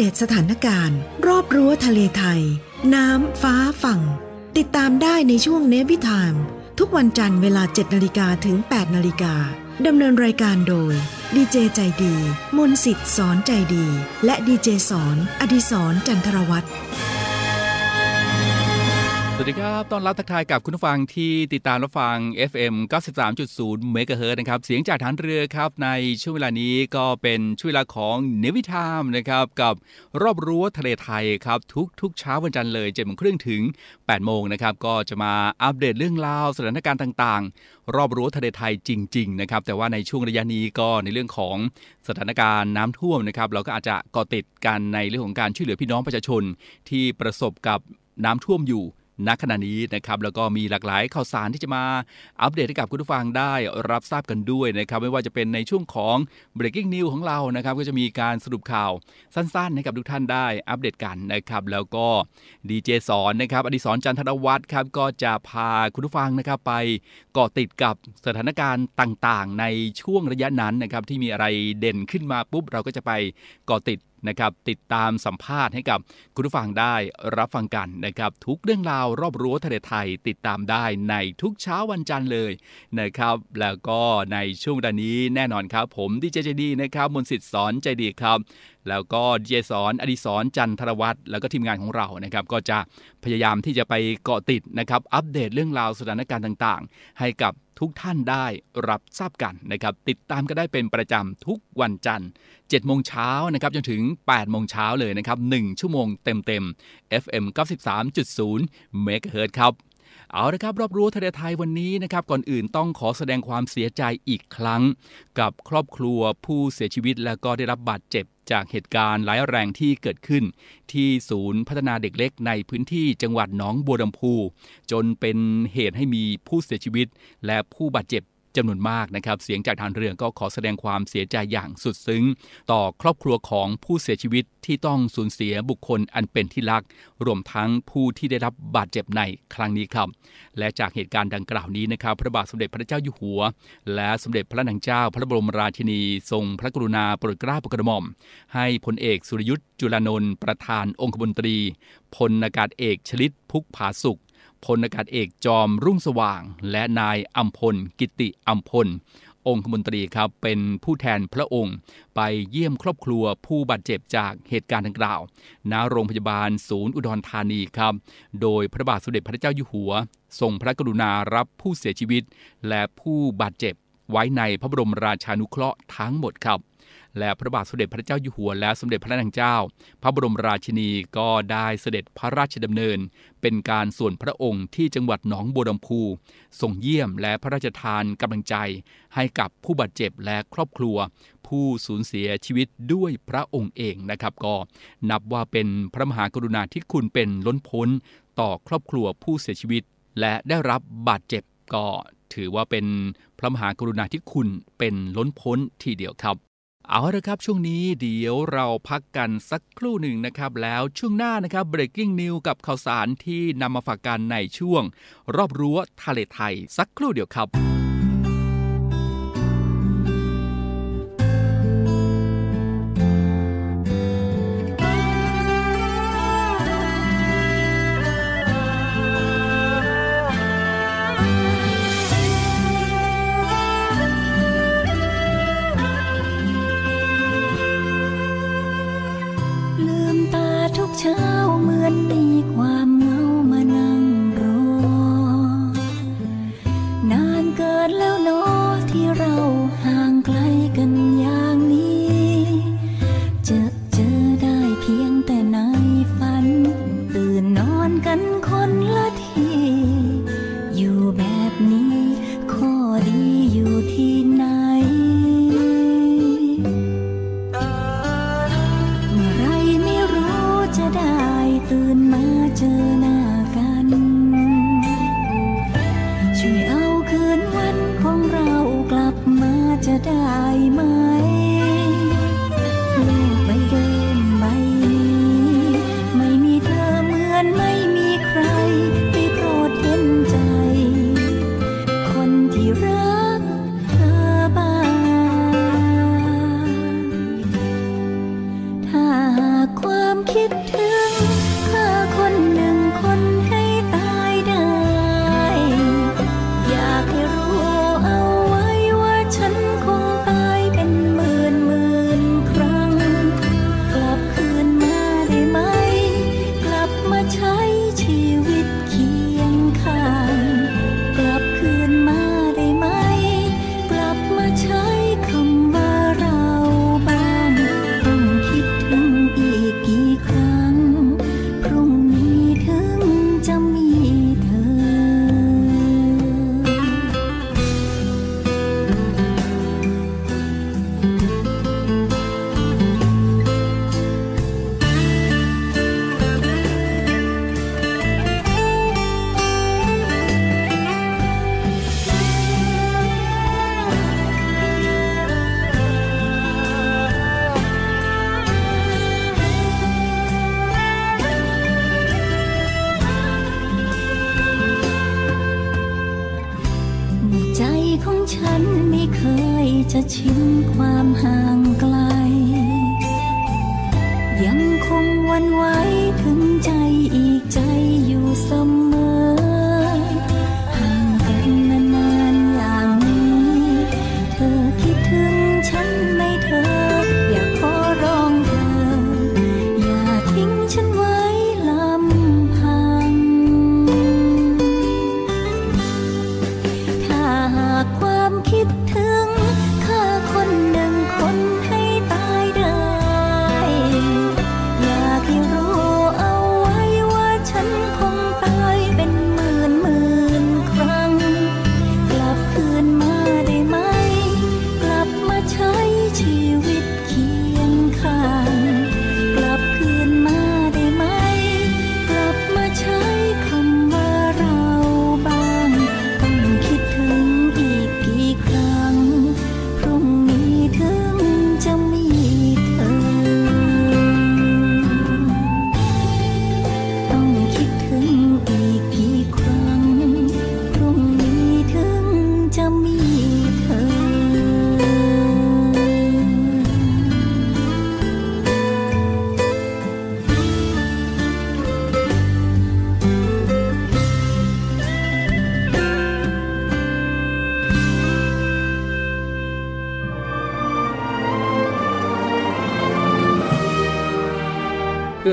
เดตสถานการณ์ รอบรั้วทะเลไทย น้ำฟ้าฝั่ง ติดตามได้ในช่วงเนวิทามทุกวันจันทร์เวลา 7นาฬิกาถึง 8นาฬิกาดำเนินรายการโดย ดีเจใจดี มนสิทธิ์สอนใจดี และดีเจสอน อดีสรจันทรวัตร สวัสดีครับต้อนรับทักทายกับคุณผู้ฟังที่ติดตามรับฟัง FM 93.0 MHz นะครับ เสียงจากฐานเรือครับ ในช่วงเวลานี้ก็เป็นช่วงเวลาของเนวิทามนะครับ กับรอบรั้วทะเลไทยครับ ทุกทุกเช้าวันจันทร์เลย7จ็ดโมงครึ่งถึง8โมงนะครับ ก็จะมาอัปเดตเรื่องราวสถานการณ์ต่างๆ รอบรั้วทะเลไทยจริง ๆ นะครับ แต่ว่าในช่วงระยะนี้ก็ในเรื่องของสถานการณ์น้ำท่วมนะครับ เราก็อาจจะก่อติดกันในเรื่องของการช่วยเหลือพี่น้องประชาชนที่ประสบกับน้ำท่วมอยู่ ณขณะนี้นะครับแล้วก็มีหลากหลายข่าวสารที่จะมาอัปเดตให้กับคุณผู้ฟังได้รับทราบกันด้วยนะครับไม่ว่าจะเป็นในช่วงของ breaking news ของเรานะครับก็จะมีการสรุปข่าวสั้นๆให้กับทุกท่านได้อัปเดตกันนะครับแล้วก็ดีเจสอนนะครับอดิศรจันทรวัฒน์ครับก็จะพาคุณผู้ฟังนะครับไปเกาะติดกับสถานการณ์ต่างๆ ในช่วงระยะนั้นนะครับที่มีอะไรเด่นขึ้นมาปุ๊บเราก็จะไปเกาะติด นะครับติดตามสัมภาษณ์ให้กับคุณผู้ฟังได้รับฟังกันนะครับ ทุกเรื่องราวรอบรั้วทะเลไทยติดตามได้ในทุกเช้าวันจันทร์เลยนะครับ แล้วก็ในช่วงดานี้แน่นอนครับ ผมดีเจเจดีนะครับมนสิทธิ์สอนใจดีครับ แล้วก็ดีเจสอนอดิศรจันทรวัตรแล้วก็ทีมงานของเรานะครับ ก็จะพยายามที่จะไปเกาะติดนะครับ อัปเดตเรื่องราวสถานการณ์ต่าง ๆ ให้กับ ทุกท่านได้รับทราบกันนะครับ ติดตามก็ได้เป็นประจำทุกวันจันทร์7โมงเช้านะครับจนถึง8โมงเช้าเลยนะครับ 1 ชั่วโมงเต็มๆ FM 93.0 MHz ครับ เอาละครับรอบรู้ทะเลไทยวันนี้นะครับก่อนอื่นต้องขอแสดงความเสียใจอีกครั้ง กับครอบครัวผู้เสียชีวิตและก็ได้รับบาดเจ็บจากเหตุการณ์ร้ายแรงที่เกิดขึ้น ที่ศูนย์พัฒนาเด็กเล็กในพื้นที่จังหวัดหนองบัวลำพู จนเป็นเหตุให้มีผู้เสียชีวิต และผู้บาดเจ็บ จำนวนมากนะครับ เสียงจากทางเรือก็ขอแสดงความเสียใจอย่างสุดซึ้ง ต่อครอบครัวของผู้เสียชีวิตที่ต้องสูญเสียบุคคลอันเป็นที่รัก รวมทั้งผู้ที่ได้รับบาดเจ็บในครั้งนี้ครับ และจากเหตุการณ์ดังกล่าวนี้นะครับ พระบาทสมเด็จพระเจ้าอยู่หัว และสมเด็จพระนางเจ้า พระบรมราชินี ทรงพระกรุณาโปรดเกล้าโปรดกระหม่อม ให้พลเอกสุรยุทธ์จุลานนท์ประธานองคมนตรีพลอากาศเอกชลิตพุกผาสุข พลอากาศเอกจอมรุ่งสว่าง และนายอัมพล กิติอัมพล องคมนตรีครับเป็นผู้แทนพระองค์ ไปเยี่ยมครอบครัวผู้บาดเจ็บจากเหตุการณ์ดังกล่าวณโรงพยาบาลศูนย์อุดรธานีครับ โดยพระบาทสมเด็จพระเจ้าอยู่หัว ทรงพระกรุณารับผู้เสียชีวิต และผู้บาดเจ็บไว้ในพระบรมราชานุเคราะห์ทั้งหมดครับ และพระบาทสมเด็จพระเจ้าอยู่หัวและสมเด็จพระนางเจ้า พระบรมราชินีก็ได้เสด็จพระราชดำเนิน เป็นการส่วนพระองค์ที่จังหวัดหนองบัวลำพูส่งเยี่ยมและพระราชทานกำลังใจ ให้กับผู้บาดเจ็บและครอบครัว ผู้สูญเสียชีวิตด้วยพระองค์เองนะครับก็นับว่าเป็นพระมหากรุณาธิคุณเป็นล้นพ้น ต่อครอบครัวผู้เสียชีวิต และได้รับบาดเจ็บก็ถือว่าเป็นพระมหากรุณาธิคุณเป็นล้นพ้นทีเดียวครับ เอาละครับช่วงนี้เดี๋ยวเราพักกันสักครู่หนึ่งนะครับ แล้วช่วงหน้านะครับ breaking news กับข่าวสารที่นำมาฝากกันในช่วง รอบรั้วทะเลไทยสักครู่เดียวครับ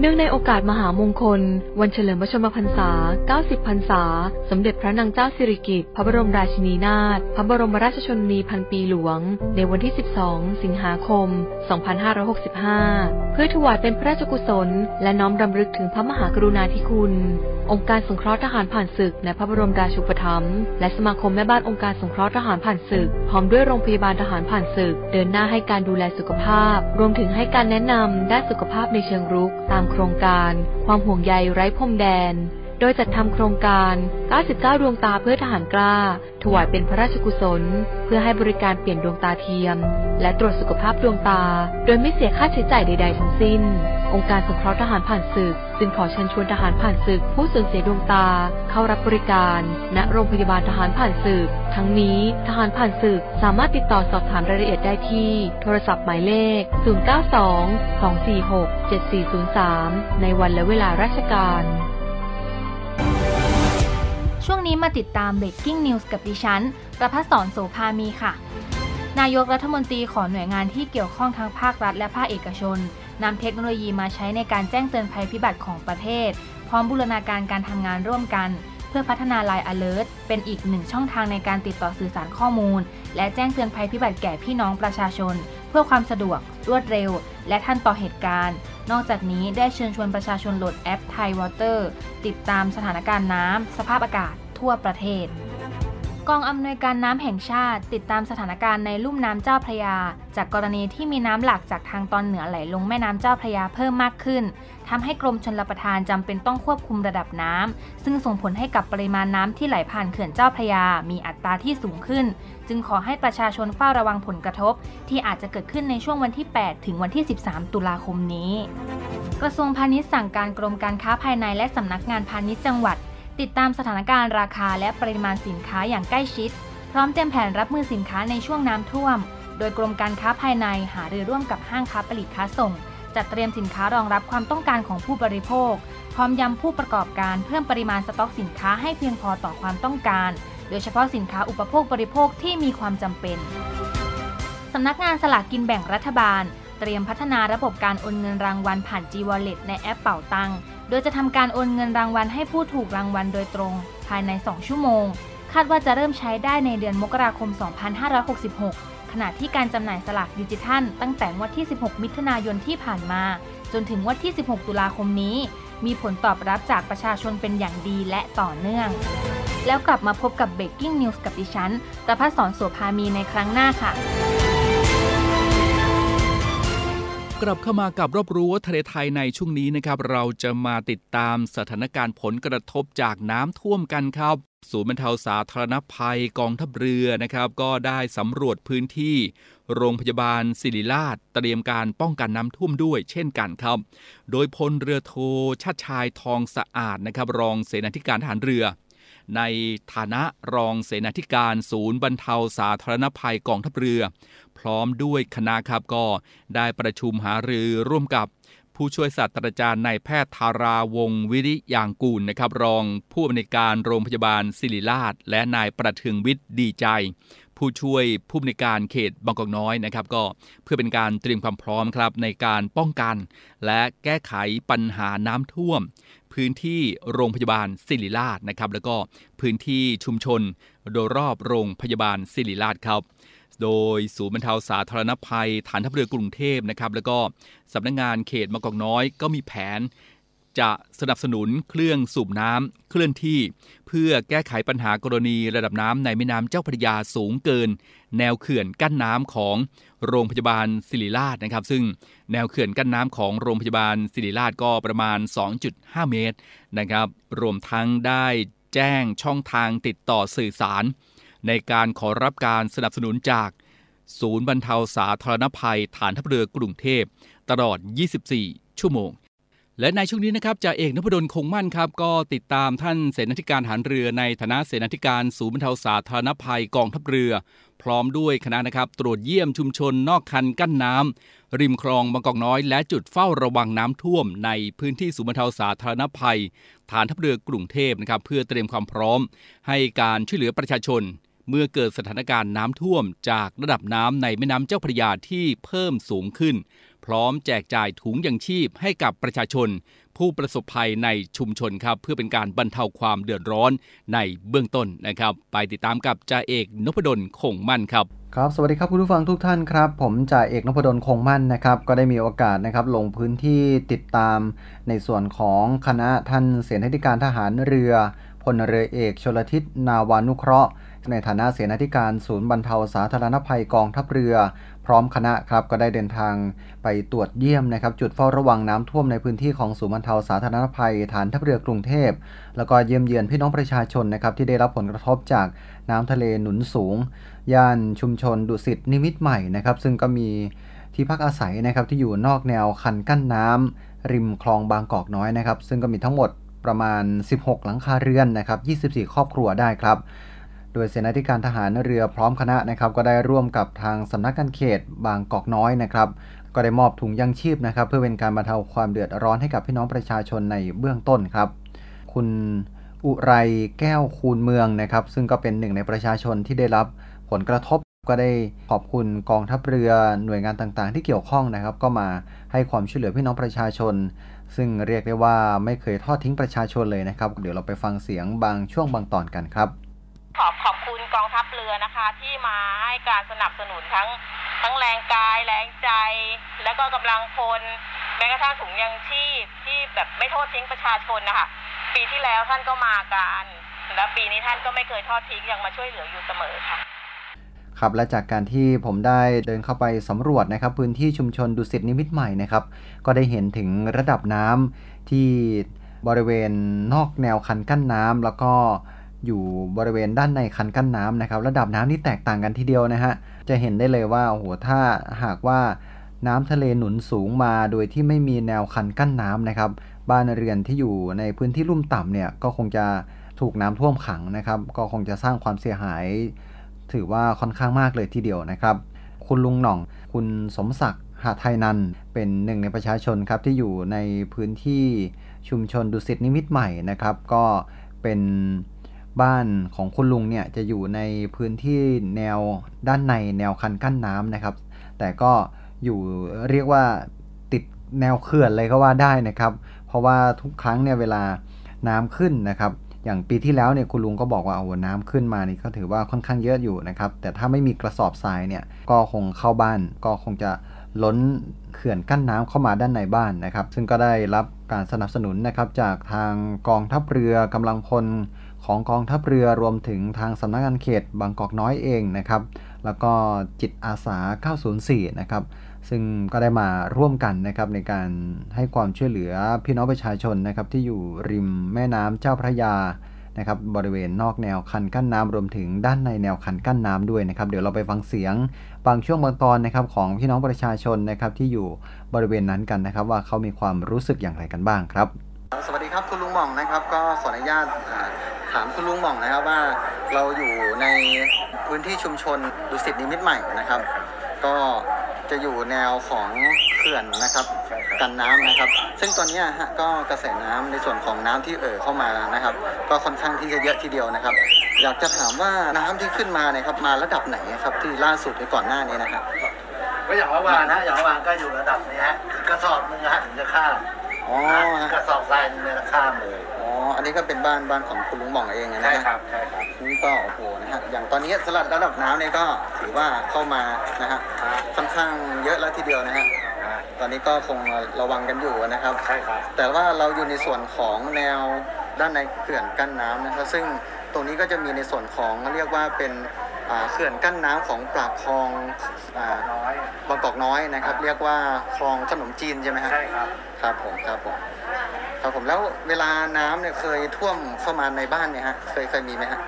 เนื่องในโอกาสมหามงคล วันเฉลิมพระชนมพรรษา 90 พรรษา สมเด็จพระนางเจ้าสิริกิติ์พระบรมราชินีนาถพระบรมราชชนนีพันปีหลวง ในวันที่ 12 สิงหาคม 2565 เพื่อถวายเป็นพระราชกุศล และน้อมรำลึกถึงพระมหากรุณาธิคุณ องค์การสงเคราะห์ทหารผ่านศึกในพระบรมราชูปถัมภ์และสมาคมแม่บ้านองค์การสงเคราะห์ทหารผ่านศึก พร้อมด้วยโรงพยาบาลทหารผ่านศึก เดินหน้าให้การดูแลสุขภาพ รวมถึงให้การแนะนำด้านสุขภาพในเชิงรุก ตามโครงการ ความห่วงใยไร้พรมแดน โดยจัดทำโครงการ 99 ดวงตาเพื่อทหารกล้า ถวายเป็นพระราชกุศล เพื่อให้บริการเปลี่ยนดวงตาเทียม และตรวจสุขภาพดวงตา โดยไม่เสียค่าใช้จ่ายใด ๆ ทั้งสิ้น องค์การสงเคราะห์ทหารผ่านศึก จึงขอเชิญชวนทหารผ่านศึก ผู้สูญเสียดวงตา เข้ารับบริการ ณ โรงพยาบาลทหารผ่านศึก ทั้งนี้ทหารผ่านศึกสามารถติดต่อสอบถามรายละเอียดได้ที่ โทรศัพท์หมายเลข 092 246 7403 ในวันและเวลาราชการ ช่วงนี้มาติดตาม Breaking News กับดิฉัน ประพัสสอนโสภามีค่ะ นายกรัฐมนตรีขอหน่วยงานที่เกี่ยวข้องทั้งภาครัฐ และภาคเอกชนนำเทคโนโลยีมาใช้ในการแจ้งเตือนภัยพิบัติของประเทศ พร้อมบูรณาการการทำงานร่วมกัน เพื่อพัฒนา Line Alert เป็นอีกหนึ่งช่องทางในการติดต่อสื่อสารข้อมูล และแจ้งเตือนภัยพิบัติแก่พี่น้องประชาชน เพื่อความสะดวก รวดเร็ว และทันต่อเหตุการณ์ นอกจากนี้ได้เชิญชวนประชาชนโหลดแอปไทยวอเตอร์ติดตามสถานการณ์น้ำสภาพอากาศทั่วประเทศ กองอำนวยการน้ำแห่งชาติติดตามสถานการณ์ในลุ่มน้ำเจ้าพระยา จากกรณีที่มีน้ำหลากจากทางตอนเหนือไหลลงแม่น้ำเจ้าพระยาเพิ่มมากขึ้นทำให้กรมชลประทานจำเป็นต้องควบคุมระดับน้ำซึ่งส่งผลให้กับปริมาณน้ำที่ไหลผ่านเขื่อนเจ้าพระยา มีอัตราที่สูงขึ้น จึงขอให้ประชาชนเฝ้าระวังผลกระทบ ที่อาจจะเกิดขึ้นในช่วงวันที่ 8 ถึงวันที่ 13 ตุลาคมนี้ กระทรวงพาณิชย์สั่งการกรมการค้าภายในและสำนักงานพาณิชย์จังหวัด ติดตามสถานการณ์ราคาและปริมาณสินค้าอย่างใกล้ชิด พร้อมเตรียมแผนรับมือสินค้าในช่วงน้ำท่วม โดยกรมการค้าภายในหารือร่วมกับห้างค้าปลีกค้าส่ง จัดเตรียมสินค้ารองรับความต้องการของผู้บริโภค พร้อมย้ำผู้ประกอบการเพิ่มปริมาณสต็อกสินค้าให้เพียงพอต่อความต้องการ โดยเฉพาะสินค้าอุปโภคบริโภคที่มีความจำเป็นสำนักงานสลากกินแบ่งรัฐบาล เตรียมพัฒนาระบบการโอนเงินรางวัลผ่าน G-Wallet ในแอปเป่าตัง โดยจะทำการโอนเงินรางวัลให้ผู้ถูกรางวัลโดยตรง ภายใน 2 ชั่วโมง คาดว่าจะเริ่มใช้ได้ในเดือนมกราคม 2566 ขณะที่การจำหน่ายสลากดิจิทัล ตั้งแต่งวดที่ 16 มิถุนายนที่ผ่านมา จนถึงวันที่ 16 ตุลาคมนี้ มีผลตอบรับจากประชาชนเป็นอย่างดีและต่อเนื่อง แล้วกลับมาพบกับ Breaking News กับดิฉันประพัฒสอนโสภามีในครั้งหน้าค่ะ กลับเข้ามากับรอบรู้ว่าทะเลไทยในช่วงนี้นะครับ เราจะมาติดตามสถานการณ์ผลกระทบจากน้ำท่วมกันครับ ศูนย์บรรเทาสาธารณภัยกองทัพเรือนะครับ ก็ได้สำรวจพื้นที่ โรงพยาบาลศิริราช เตรียมการป้องกันน้ำท่วมด้วยเช่นกันครับ โดยพลเรือโทชาติชายทองสะอาดนะครับ รองเสนาธิการทหารเรือในฐานะรองเสนาธิการศูนย์บรรเทาสาธารณภัยกองทัพเรือ พร้อมด้วยคณะครับก็ได้ประชุมหารือร่วมกับผู้ช่วยศาสตราจารย์นายแพทย์ธาราวงวิริยางกูลนะครับ รองผู้อำนวยการโรงพยาบาลศิริราช และนายประทืองวิทย์ดีใจ ผู้ช่วยผู้อำนวยการเขตบางกอกน้อยนะครับ ก็เพื่อเป็นการเตรียมความพร้อมครับในการป้องกัน และแก้ไขปัญหาน้ำท่วม พื้นที่โรงพยาบาลศิริราชนะครับ แล้วก็พื้นที่ชุมชนโดยรอบโรงพยาบาลศิริราชครับ โดยศูนย์บรรเทาสาธารณภัย ฐานทัพเรือกรุงเทพนะครับแล้วก็สำนักงงานเขตบางกอกน้อยก็มีแผน จะสนับสนุนเครื่องสูบน้ำเคลื่อนที่ เพื่อแก้ไขปัญหากรณีระดับน้ำในแม่น้ำเจ้าพระยาสูงเกิน แนวเขื่อนกั้นน้ำของโรงพยาบาลศิริราชนะครับ ซึ่งแนวเขื่อนกั้นน้ำของโรงพยาบาลศิริราชก็ประมาณ 2.5 เมตรนะครับ รวมทั้งได้แจ้งช่องทางติดต่อสื่อสาร ในการขอรับการสนับสนุนจาก ศูนย์บรรเทาสาธารณภัยฐานทัพเรือกรุงเทพ ตลอด 24 ชั่วโมง และในช่วงนี้นะครับจ่าเอกนพดลคงมั่นครับ ก็ติดตามท่านเสนาธิการฐานเรือในฐานะเสนาธิการศูนย์บรรเทาสาธารณภัยกองทัพเรือ พร้อมด้วยคณะนะครับ ตรวจเยี่ยมชุมชนนอกคันกั้นน้ำริมคลองบางกอกน้อย และจุดเฝ้าระวังน้ำท่วม ในพื้นที่ศูนย์บรรเทาสาธารณภัย ฐานทัพเรือกรุงเทพนะครับเพื่อเตรียมความพร้อม ให้การช่วยเหลือประชาชน เมื่อเกิดสถานการณ์น้ำท่วมจากระดับน้ำในแม่น้ำเจ้าพระยาที่เพิ่มสูงขึ้น พร้อมแจกจ่ายถุงยังชีพให้กับประชาชน ผู้ประสบภัยในชุมชนครับ เพื่อเป็นการบรรเทาความเดือดร้อนในเบื้องต้นนะครับ ไปติดตามกับจ่าเอกนพดลคงมั่นครับครับสวัสดีครับคุณผู้ฟังทุกท่านครับ ผมจ่าเอกนพดลคงมั่นนะครับ ก็ได้มีโอกาสนะครับลงพื้นที่ติดตามในส่วนของคณะท่านเสนาธิการทหารเรือพลเรือเอกชลทิศนาวานุเคราะห์ ในฐานะเสนาธิการศูนย์บรรเทาสาธารณภัยกองทัพเรือ พร้อมคณะครับก็ได้เดินทางไปตรวจเยี่ยมนะครับ จุดเฝ้าระวังน้ำท่วมในพื้นที่ของศูนย์บรรเทาสาธารณภัย ฐานทัพเรือกรุงเทพ แล้วก็เยี่ยมเยือนพี่น้องประชาชนนะครับที่ได้รับผลกระทบจากน้ำทะเลหนุนสูง ย่านชุมชนดุสิตนิมิตใหม่นะครับ ซึ่งก็มีที่พักอาศัยนะครับที่อยู่นอกแนวคันกั้นน้ำริมคลองบางกอกน้อยนะครับ ซึ่งก็มีทั้งหมดประมาณ 16 หลังคาเรือนนะครับ 24 ครอบครัวได้ครับ ดยเสนาธิการทหารเรือพร้อมคณะนะครับก็ได้ร่วมกับทางสำนักการเขตบางกอกน้อยนะครับก็ได้มอบถุงยังชีพนะครับเพื่อเป็นการบรรเทาความเดือดร้อนให้กับพี่น้องประชาชนในเบื้องต้นครับ คุณอุไรแก้วคูณเมืองนะครับ ซึ่งก็เป็นหนึ่งในประชาชนที่ได้รับผลกระทบก็ได้ขอบคุณกองทัพเรือหน่วยงานต่างๆ ที่เกี่ยวข้องนะครับ ก็มาให้ความช่วยเหลือพี่น้องประชาชน ซึ่งเรียกได้ว่าไม่เคยทอดทิ้งประชาชนเลยนะครับ เดี๋ยวเราไปฟังเสียงบางช่วงบางตอนกันครับ ขอบขอบคุณกองทัพเรือนะคะ ที่มาให้การสนับสนุนทั้งทั้งแรงกายแรงใจ แล้วก็กำลังพลแม้กระทั่งถุงยังชีพที่แบบไม่โทษทิ้งประชาชนนะคะปีที่แล้วท่านก็มากันแล้วปีนี้ท่านก็ไม่เคยทอดทิ้งยังมาช่วยเหลืออยู่เสมอค่ะครับและจากการที่ผมได้เดินเข้าไปสำรวจนะครับ พื้นที่ชุมชนดุสิตนิมิตใหม่นะครับ ก็ได้เห็นถึงระดับน้ำที่บริเวณนอกแนวคันกั้นน้ำแล้วก็ อยู่บริเวณด้านในคันกั้นน้ำนะครับ ระดับน้ำนี่แตกต่างกันทีเดียวนะฮะจะเห็นได้เลยว่าโอ้โหถ้าหากว่าน้ำทะเลหนุนสูงมาโดยที่ไม่มีแนวคันกั้นน้ำนะครับ บ้านเรือนที่อยู่ในพื้นที่ลุ่มต่ำเนี่ยก็คงจะถูกน้ำท่วมขังนะครับ ก็คงจะสร้างความเสียหาย ถือว่าค่อนข้างมากเลยทีเดียวนะครับ คุณลุงหน่อง คุณสมศักดิ์หาไทยนันเป็นหนึ่งในประชาชนครับที่อยู่ในพื้นที่ชุมชนดุสิตนิมิตใหม่นะครับ ก็เป็น บ้านของคุณลุงเนี่ยจะอยู่ในพื้นที่แนวด้านในแนวคันกั้นน้ำนะครับ แต่ก็อยู่เรียกว่าติดแนวเขื่อนเลยก็ว่าได้นะครับ เพราะว่าทุกครั้งเนี่ยเวลาน้ำขึ้นนะครับ อย่างปีที่แล้วเนี่ยคุณลุงก็บอกว่าโอ้น้ำขึ้นมานี่ก็ถือว่าค่อนข้างเยอะอยู่นะครับ แต่ถ้าไม่มีกระสอบทรายเนี่ยก็คงเข้าบ้านก็คงจะล้นเขื่อนกั้นน้ำเข้ามาด้านในบ้านนะครับ ซึ่งก็ได้รับการสนับสนุนนะครับจากทางกองทัพเรือกำลังพล ของกองทัพเรือรวมถึงทางสำนักงานเขตบางกอกน้อยเองนะครับ แล้วก็จิตอาสา 904 นะครับ ซึ่งก็ได้มาร่วมกันนะครับในการให้ความช่วยเหลือพี่น้องประชาชนนะครับที่อยู่ริมแม่น้ำเจ้าพระยานะครับบริเวณนอกแนวคันกั้นน้ำรวมถึงด้านในแนวคันกั้นน้ำด้วยนะครับ เดี๋ยวเราไปฟังเสียงบางช่วงบางตอนนะครับของพี่น้องประชาชนนะครับที่อยู่บริเวณนั้นกันนะครับ ว่าเขามีความรู้สึกอย่างไรกันบ้างครับ สวัสดีครับคุณลุงหม่องนะครับ ก็ขออนุญาตามคุณลุงหม่องนะครับว่าเราอยู่ในพื้นที่ชุมชนดุสิตนิมิตใหม่นะครับ ก็จะอยู่แนวของเขื่อนนะครับกันน้ำนะครับ ซึ่งตอนนี้ฮะก็กระแสน้ำในส่วนของน้ำที่เอ่อเข้ามานะครับ ก็ค่อนข้างที่จะเยอะทีเดียวนะครับ อยากจะถามว่าน้ำที่ขึ้นมาเนี่ยครับมาระดับไหนครับที่ล่าสุดในก่อนหน้านี้นะครับก็อย่างเมื่อวานนะอย่างเมื่อวานก็อยู่ระดับนี้ฮะกระสอบนึงฮะถึงจะข้าม อ๋อนะกระสอบทรายหนึงเนี่ยข้ามเลยอ๋อ อันนี้ก็เป็นบ้านบ้านของคุณลุงหม่องเองนะใช่ฮะ ครับใช่ครับนี่ก็โอ้โหนะฮะอย่างตอนนี้สลัดระดับน้ำเนี่ยก็ถือว่าเข้ามานะฮะค่อนข้างเยอะแล้วทีเดียวนะฮะตอนนี้ก็คงระวังกันอยู่นะครับ ใช่ครับแต่ว่าเราอยู่ในส่วนของแนวด้านในเขื่อนกั้นน้ำนะครับ ซึ่งตรงนี้ก็จะมีในส่วนของเรียกว่าเป็นอ่า เขื่อนกั้นน้ำของปากคลองอ่าน้อยบางกอกน้อยนะครับ เรียกว่าคลองขนมจีนใช่ไหมฮะใช่ครับครับผมครับผมครับผมแล้วเวลาน้ำเนี่ยเคยท่วมเข้ามาในบ้านเนี่ยฮะเคยเคยมีไหมฮะ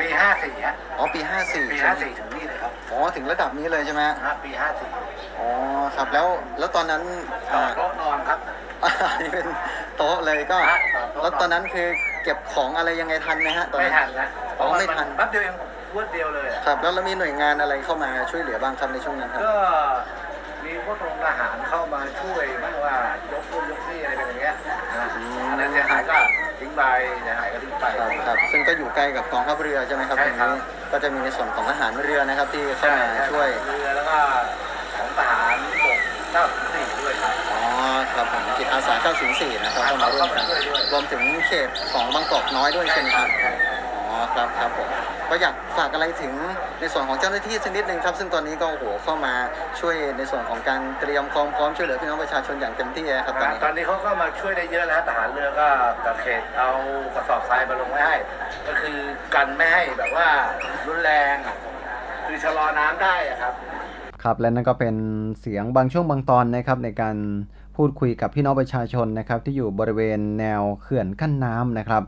ปีห้าสี่ฮะอ๋อปีห้าสี่ปีใช่ห้าไหมสี่ถึงนี่เลยครับอ๋อถึงระดับนี้เลยใช่ไหมฮะนะปีห้าสี่อ๋อครับแล้วแล้วตอนนั้นอ่าโต๊ะนอนครับอันนี้เป็นโต๊ะเลยก็ฮะโต๊ะแล้วตอนนั้นคือเก็บของอะไรยังไงทันไหมฮะตอนไม่นั้นทันนะอ๋อไม่ทันแป๊บเดียวเอง รวดเดียวเลยอะครับ แล้วแล้วมีหน่วยงานอะไรเข้ามาช่วยเหลือบ้างครับในช่วงนั้นครับ ก็มีพวกโรงทหารเข้ามาช่วยบ้างว่ายกนู่นยกนี่อะไรเป็นอย่างเงี้ยนะอะไรเสียหายก็ทิ้งไปเสียหายก็ทิ้งไป ครับครับซึ่งก็อยู่ใกล้กับกองทัพเรือใช่ไหมครับใช่ตรงครับ นี้ก็จะมีในส่วนของทหารเรือนะครับที่เข้าใช่มาช่วย เรือแล้วก็ของทหารบกเก้าสี่ด้วยครับ อ๋อครับผมจิตอาสา 904 นะครับเข้ามาร่วมกัน รวมถึงเขตของบางกอกน้อยด้วยใช่ไหมครับอ๋อครับ ครับผมก็อยากฝากอะไรถึงในส่วนของเจ้าหน้าที่สักนิดนึงครับ ซึ่งตอนนี้ก็โอ้โหเข้ามาช่วยในส่วนของการเตรียมความพร้อมช่วยเหลือพี่น้องประชาชนอย่างเต็มที่นะครับตอนนี้ตอนนี้เขาก็มาช่วยได้เยอะแล้วทหารเรือก็กับเขตเอากระสอบทรายมาลงไว้ให้ ก็คือกันไม่ให้แบบว่ารุนแรงอะคือชะลอน้ำได้อะครับครับและนั่นก็เป็นเสียงบางช่วงบางตอนนะครับในการพูดคุยกับพี่น้องประชาชนนะครับที่อยู่บริเวณแนวเขื่อนกั้นน้ำนะครับ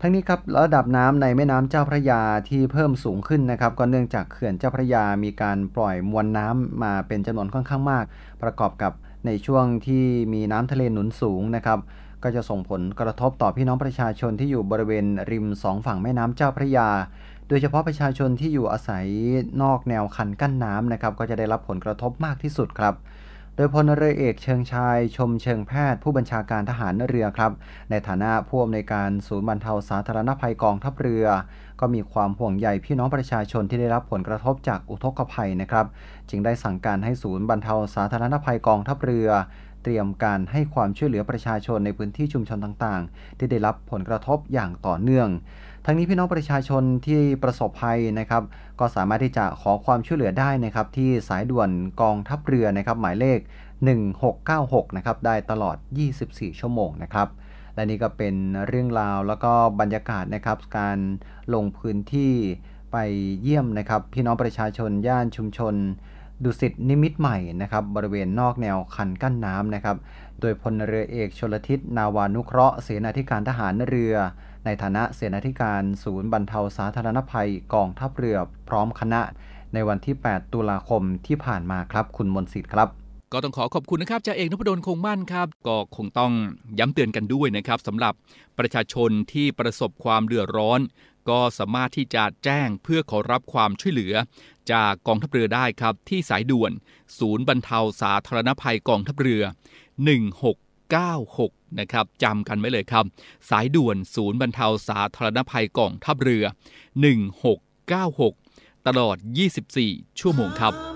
ทั้งนี้ครับระดับน้ำในแม่น้ำเจ้าพระยาที่เพิ่มสูงขึ้นนะครับ ก็เนื่องจากเขื่อนเจ้าพระยามีการปล่อยมวลน้ำมาเป็นจำนวนค่อนข้างมาก ประกอบกับในช่วงที่มีน้ำทะเลหนุนสูงนะครับก็จะส่งผลกระทบต่อพี่น้องประชาชนที่อยู่บริเวณริมสองฝั่งแม่น้ำเจ้าพระยา โดยเฉพาะประชาชนที่อยู่อาศัยนอกแนวคันกั้นน้ำนะครับ ก็จะได้รับผลกระทบมากที่สุดครับ โดยพลเรือเอกเชิงชายชมเชิงแพทย์ผู้บัญชาการทหารเรือครับ ในฐานะผู้อำนวยการศูนย์บรรเทาสาธารณภัยกองทัพเรือ ก็มีความห่วงใยพี่น้องประชาชนที่ได้รับผลกระทบจากอุทกภัยนะครับ จึงได้สั่งการให้ศูนย์บรรเทาสาธารณภัยกองทัพเรือ เตรียมการให้ความช่วยเหลือประชาชนในพื้นที่ชุมชนต่างๆ ที่ได้รับผลกระทบอย่างต่อเนื่อง ทั้งนี้พี่น้องประชาชนที่ประสบภัยนะครับ ก็สามารถที่จะขอความช่วยเหลือได้นะครับที่สายด่วนกองทัพเรือนะครับหมายเลข 1696นะครับได้ตลอด 24 ชั่วโมงนะครับและนี่ก็เป็นเรื่องราวแล้วก็บรรยากาศนะครับการลงพื้นที่ไปเยี่ยมนะครับ พี่น้องประชาชนย่านชุมชน ดุสิตนิมิตใหม่นะครับบริเวณนอกแนวคันกั้นน้ำนะครับโดยพลเรือเอกชลทิศนาวานุเคราะห์เสนาธิการทหารเรือ ในฐานะเสนาธิการศูนย์บรรเทาสาธารณภัยกองทัพเรือพร้อมคณะ ในวันที่ 8 ตุลาคมที่ผ่านมาครับคุณมนสิทธิ์ครับก็ต้องขอขอบคุณนะครับจ่าเอกนพดลคงมั่นครับ ก็คงต้องย้ำเตือนกันด้วยนะครับสำหรับประชาชนที่ประสบความเดือดร้อน ก็สามารถที่จะแจ้งเพื่อขอรับความช่วยเหลือ จากกองทัพเรือได้ครับ ที่สายด่วน ศูนย์บรรเทาสาธารณภัยกองทัพเรือ 1696 นะครับจำกันไว้เลยครับ สายด่วนศูนย์บรรเทาสาธารณภัยกองทัพเรือ 1696 ตลอด 24 ชั่วโมงครับ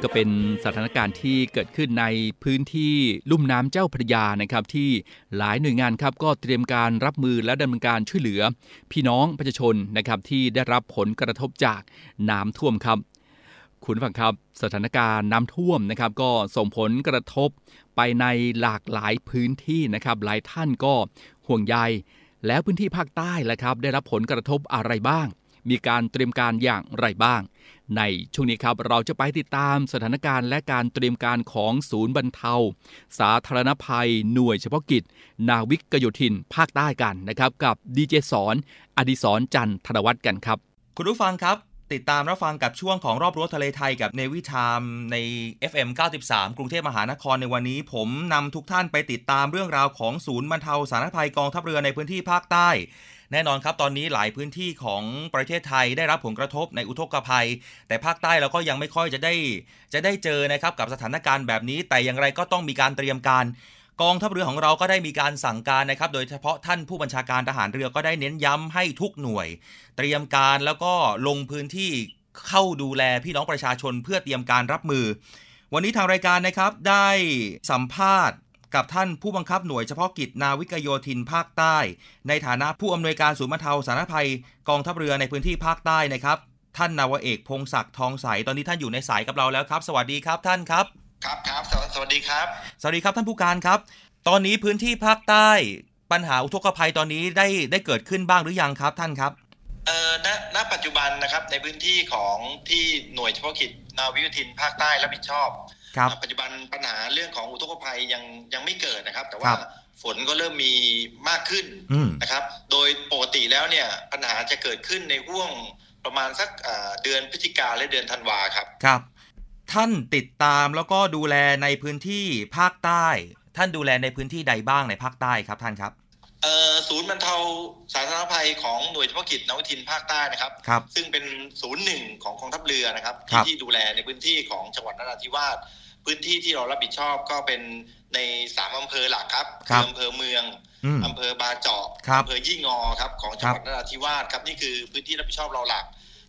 นก็เป็นสถานการณ์ที่เกิดขึ้นในพื้นที่ลุ่มน้ำเจ้าพระยานะครับ ที่หลายหน่วยงานครับก็เตรียมการรับมือและดำเนินการช่วยเหลือ พี่น้องประชาชนนะครับที่ได้รับผลกระทบจากน้ำท่วมครับ คุณฟังครับสถานการณ์น้ำท่วมนะครับ ก็ส่งผลกระทบไปในหลากหลายพื้นที่นะครับ หลายท่านก็ห่วงใยแล้วพื้นที่ภาคใต้ละครับ ได้รับผลกระทบอะไรบ้าง มีการเตรียมการอย่างไรบ้าง ในช่วงนี้ครับเราจะไปติดตามสถานการณ์และการเตรียมการของศูนย์บรรเทา สาธารณภัยหน่วยเฉพาะกิจ นาวิกโยธินภาคใต้กันนะครับกับดีเจสอนอดิศรจันทร์ธนวัฒน์กันครับ คุณผู้ฟังครับติดตามรับฟังกับช่วงของรอบรั้วทะเลไทยกับเนวิทามใน FM 93 กรุงเทพมหานครในวันนี้ ผมนำทุกท่านไปติดตามเรื่องราวของศูนย์บรรเทาสาธารณภัยกองทัพเรือในพื้นที่ภาคใต้ แน่นอนครับตอนนี้หลายพื้นที่ของประเทศไทยได้รับผลกระทบในอุทกภัย แต่ภาคใต้เราก็ยังไม่ค่อยจะได้จะได้เจอนะครับกับสถานการณ์แบบนี้ แต่อย่างไรก็ต้องมีการเตรียมการกองทัพเรือของเราก็ได้มีการสั่งการนะครับ โดยเฉพาะท่านผู้บัญชาการทหารเรือก็ได้เน้นย้ำให้ทุกหน่วย เตรียมการแล้วก็ลงพื้นที่เข้าดูแลพี่น้องประชาชนเพื่อเตรียมการรับมือ วันนี้ทางรายการนะครับได้สัมภาษณ์ กับท่านผู้บังคับหน่วยเฉพาะกิจนาวิกโยธินภาคใต้ ในฐานะผู้อำนวยการศูนย์บรรเทาสาธารณภัยกองทัพเรือในพื้นที่ภาคใต้นะครับ ท่านนาวาเอกพงศักดิ์ทองใสตอนนี้ท่านอยู่ในสายกับเราแล้วครับ สวัสดีครับท่านครับ ครับครับสวสวัสดีครับ สวัสดีครับท่านผู้การครับ ตอนนี้พื้นที่ภาคใต้ ปัญหาอุทกภัยตอนนี้ได้ได้เกิดขึ้นบ้างหรือยังครับท่านครับเอ่อณณปัจจุบันนะครับในพื้นที่ของที่หน่วยเฉพาะกิจนาวิกโยธินภาคใต้รับผิดชอบครับอ่า ปัจจุบันปัญหาเรื่องของอุทกภัยยังยังไม่เกิดนะครับ แต่คว่ารับฝนก็เริ่มมีมากขึ้นอืมนะครับ โดยปกติแล้วเนี่ยปัญหาจะเกิดขึ้นในห่วงประมาณสักอ่าเดือนพฤศจิกาและเดือนธันวาครับครับ ท่านติดตามแล้วก็ดูแลในพื้นที่ภาคใต้ ท่านดูแลในพื้นที่ใดบ้างในภาคใต้ครับท่านครับเอ่อ ศูนย์บรรเทาสาธารณภัยของหน่วยเฉพาะกิจนาวิทินภาคใต้นะครับครับ ซึ่งเป็นศูนย์หนึ่งของกองทัพเรือนะครับครัที่บที่ดูแลในพื้นที่ของจังหวัดนราธิวาสพื้นที่ที่เรารับผิดชอบก็เป็นในสามอำเภอหลักครับครับออำเภอเมืองอืมอำเภอบาเจาะครับอำเภอยี่งอครับของจังหวัดนราธิวาสครับนี่คือพื้นที่รับผิดชอบเราหลัก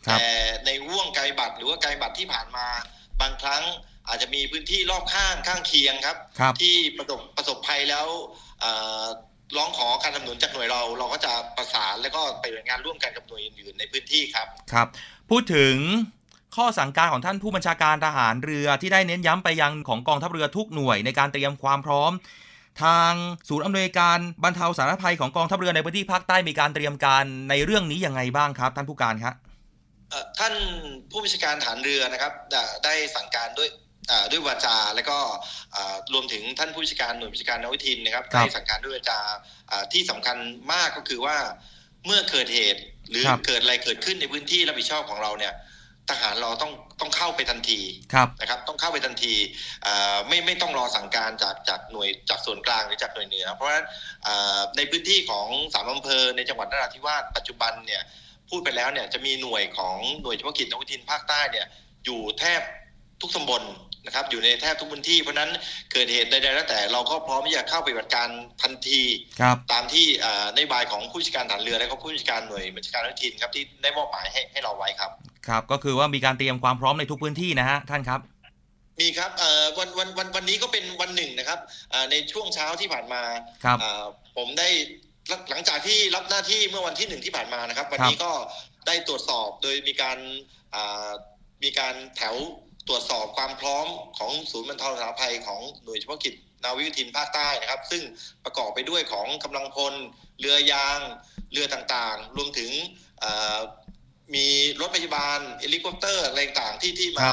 ครับแต่ในห่วงไกลบัตรหรือว่าไกลบัตรที่ผ่านมาบางครั้งอาจจะมีพื้นที่รอบข้างข้างเคียงครับครับที่ประสบประสบภัยแล้วเอ่อ ร้องขอการสนับสนุนจากหน่วยเรา เราก็จะประสานแล้วก็ไปดำเนินงานร่วมกันกับหน่วยอื่นๆในพื้นที่ครับครับ พูดถึงข้อสั่งการของท่านผู้บัญชาการทหารเรือที่ได้เน้นย้ำไปยังของกองทัพเรือทุกหน่วยในการเตรียมความพร้อม ทางศูนย์อำนวยการบรรเทาสาธารณภัยของกองทัพเรือในพื้นที่ภาคใต้มีการเตรียมการในเรื่องนี้ยังไงบ้างครับ ท่านผู้การครับเอ่อท่านผู้บัญชาการฐานเรือนะครับได้ได้สั่งการด้วยอ่า ด้วยวาจาแล้วก็อ่ารวมถึงท่านผู้บัญชาการหน่วยบัญชาการนวิทินนะครับครับได้สั่งการด้วยวาจาอ่าที่สำคัญมากก็คือว่าเมื่อเกิดเหตุหรือครับเกิดอะไรเกิดขึ้นในพื้นที่รับผิดชอบของเราเนี่ยทหารเราต้องต้องเข้าไปทันทีครับนะครับ ต้องเข้าไปทันทีอ่าไม่ไม่ต้องรอสั่งการจากจากหน่วยจากส่วนกลางหรือจากหน่วยเหนือ เพราะฉะนั้นอ่าในพื้นที่ของสามอำเภอในจังหวัดนราธิวาสปัจจุบันเนี่ยพูดไปแล้วเนี่ยจะมีหน่วยของหน่วยเฉพาะกิจนวิทินภาคใต้เนี่ยอยู่แทบทุกตำบล นะครับอยู่ในแทบทุกพื้นที่เพราะฉะนั้นเกิดเหตุใดๆแล้วแต่เราก็พร้อมที่จะเข้าไปปฏิบัติการทันทีครับตามที่อ่านโยบายของผู้จัดการฐานเรือและก็ผู้จัดการหน่วยบัญชาการนวิทินครับที่ได้มอบหมายให้ให้เราไว้ครับครับก็คือว่ามีการเตรียมความพร้อมในทุกพื้นที่นะฮะท่านครับมีครับเอ่อวันวันวันวันนี้ก็เป็นวันหนึ่งนะครับอ่าในช่วงเช้าที่ผ่านมาครับอ่าผมได้หลังหลังจากที่รับหน้าที่เมื่อวันที่หนึ่งที่ผ่านมานะครับ วันนี้ก็ได้ตรวจสอบโดยมีการอ่ามีการแถว ตรวจสอบความพร้อมของศูนย์บรรเทาสาธารณภัยของหน่วยเฉพาะกิจนาวิกโยธินภาคใต้นะครับ ซึ่งประกอบไปด้วยของกำลังพล เรือยาง เรือต่างๆ รวมถึงมีรถพยาบาลเฮลิคอปเตอร์อะไรต่างๆที่ที่มา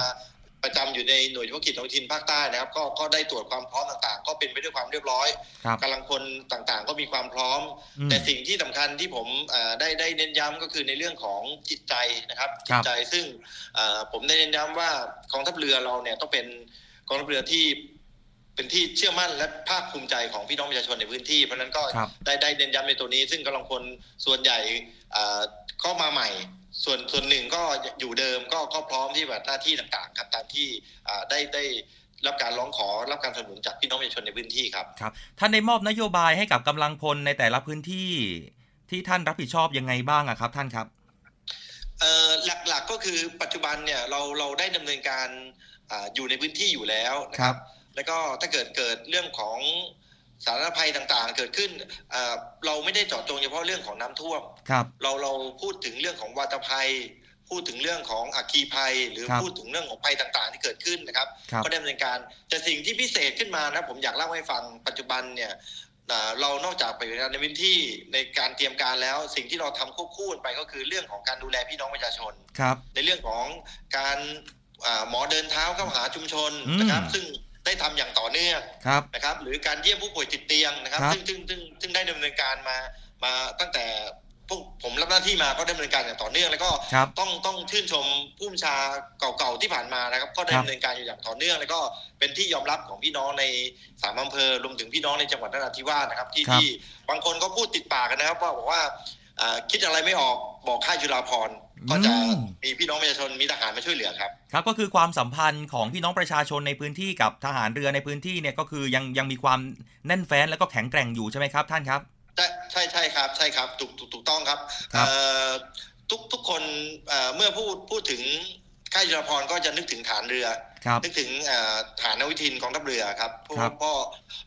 ประจำอยู่ในหน่วยเฉพาะกิจนาวิกโยธินภาคใต้นะครับ ก็ก็ได้ตรวจความพร้อมต่างๆ ก็เป็นไปด้วยความเรียบร้อยครับกำลังพลต่างๆ ก็มีความพร้อมอืมแต่สิ่งที่สำคัญที่ผมเอ่อได้ได้เน้นย้ำก็คือในเรื่องของจิตใจนะครับคจิรัตบใจซึ่งเอ่อผมได้เน้นย้ำว่ากองทัพเรือเราเนี่ยต้องเป็นกองทัพเรือที่เป็นที่เชื่อมั่นและภาคภูมิใจของพี่น้องประชาชนในพื้นที่ เพราะฉะนั้นก็ครับได้ได้เน้นย้ำในตัวนี้ ซึ่งกำลังพลส่วนใหญ่เอ่อเข้ามาใหม่ ส่วนส่วนหนึ่งก็อยู่เดิมก็ก็พร้อมที่แบบหน้าที่ต่างๆครับตามที่อ่าได้ได้รับการร้องขอรับการสนับสนุนจากพี่น้องประชาชนในพื้นที่ครับครับท่านได้มอบนโยบายให้กับกำลังพลในแต่ละพื้นที่ที่ท่านรับผิดชอบยังไงบ้างอะครับ ท่านครับเอ่อหลักๆก็คือปัจจุบันเนี่ยเราเราได้ดำเนินการอาอยู่ในพื้นที่อยู่แล้วนะครับ แล้วก็ถ้าเกิดเกิดเรื่องของ สาธารณภัยต่างๆ เกิดขึ้นเอ่อเราไม่ได้เจาะจงเฉพาะเรื่องของน้ำท่วมครับ เราเราพูดถึงเรื่องของวาตภัย พูดถึงเรื่องของอัคคีภัย หรือครับพูดถึงเรื่องของภัยต่างๆ ที่เกิดขึ้นนะครับครับก็ได้ดำเนินการแต่สิ่งที่พิเศษขึ้นมานะผมอยากเล่าให้ฟังปัจจุบันเนี่ยอ่าเรานอกจากไปฏิบัติงานในพื้นที่ในการเตรียมการแล้ว สิ่งที่เราทำควบคู่กันไปก็คือเรื่องของการดูแลพี่น้องประชาชนครับ ในเรื่องของการอ่าหมอเดินเท้าเข้าหาชุมชนอืมนะครับ ซึ่ง ได้ทำอย่างต่อเนื่องครับนะครับ หรือการเยี่ยมผู้ป่วยติดเตียงนะครับครับซึ่งซึ่งซึ่งซึ่งได้ดำเนินการมามาตั้งแต่พวกผมรับหน้าที่มาก็ดำเนินการอย่างต่อเนื่อง แล้วก็ครับต้องต้องชื่นชมผู้บัญชาเก่าๆที่ผ่านมานะครับ ก็ได้ครับดำเนินการอยู่อย่างต่อเนื่อง แล้วก็เป็นที่ยอมรับของพี่น้องในสามอำเภอรวมถึงพี่น้องในจังหวัดนราธิวาสนะครับ ที่ครับที่บางคนก็พูดติดปากกันนะครับว่าบอกว่าอ่า คิดอะไรไม่ออกบอกค่ายจุฬาภรณ์ก็จะอืมมีพี่น้องประชาชนมีทหารมาช่วยเหลือครับ ครับก็คือความสัมพันธ์ของพี่น้องประชาชนในพื้นที่กับทหารเรือในพื้นที่เนี่ยก็คือยังยังมีความแน่นแฟ้นแล้วก็แข็งแกร่งอยู่ใช่ไหมครับท่านครับใช่ใช่ใช่ครับใช่ครับถูกถูกถูกต้องครับครับเอ่อทุกทุกคนเอ่อเมื่อพูดพูดถึงค่ายจุฬาภรณ์ก็จะนึกถึงฐานเรือครับนึกถึงเอ่อฐานนวิทินกองทัพเรือครับเพราะครับก็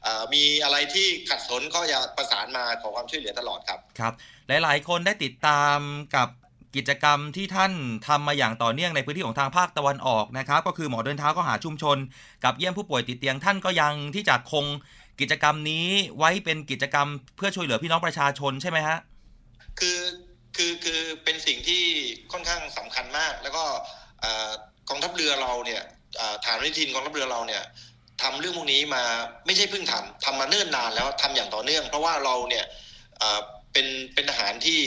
เอ่อมีอะไรที่ขัดสนก็จะประสานมาขอความช่วยเหลือตลอดครับครับ หลาย ๆ คนได้ติดตามกับกิจกรรมที่ท่านทำมาอย่างต่อเนื่องในพื้นที่ของทางภาคตะวันออกนะครับ ก็คือหมอเดินเท้าก็หาชุมชน กับเยี่ยมผู้ป่วยติดเตียงท่านก็ยังที่จะคงกิจกรรมนี้ไว้เป็นกิจกรรมเพื่อช่วยเหลือพี่น้องประชาชนใช่ไหมฮะคือคือคือเป็นสิ่งที่ค่อนข้างสำคัญมาก แล้วก็กองทัพเรือเราเนี่ยฐานวิทินกองทัพเรือเราเนี่ยทำเรื่องพวกนี้มาไม่ใช่เพิ่งทำทำมาเนิ่นนานแล้วทำอย่างต่อเนื่อง เพราะว่าเราเนี่ย เอ่อเป็นเป็นทหารที่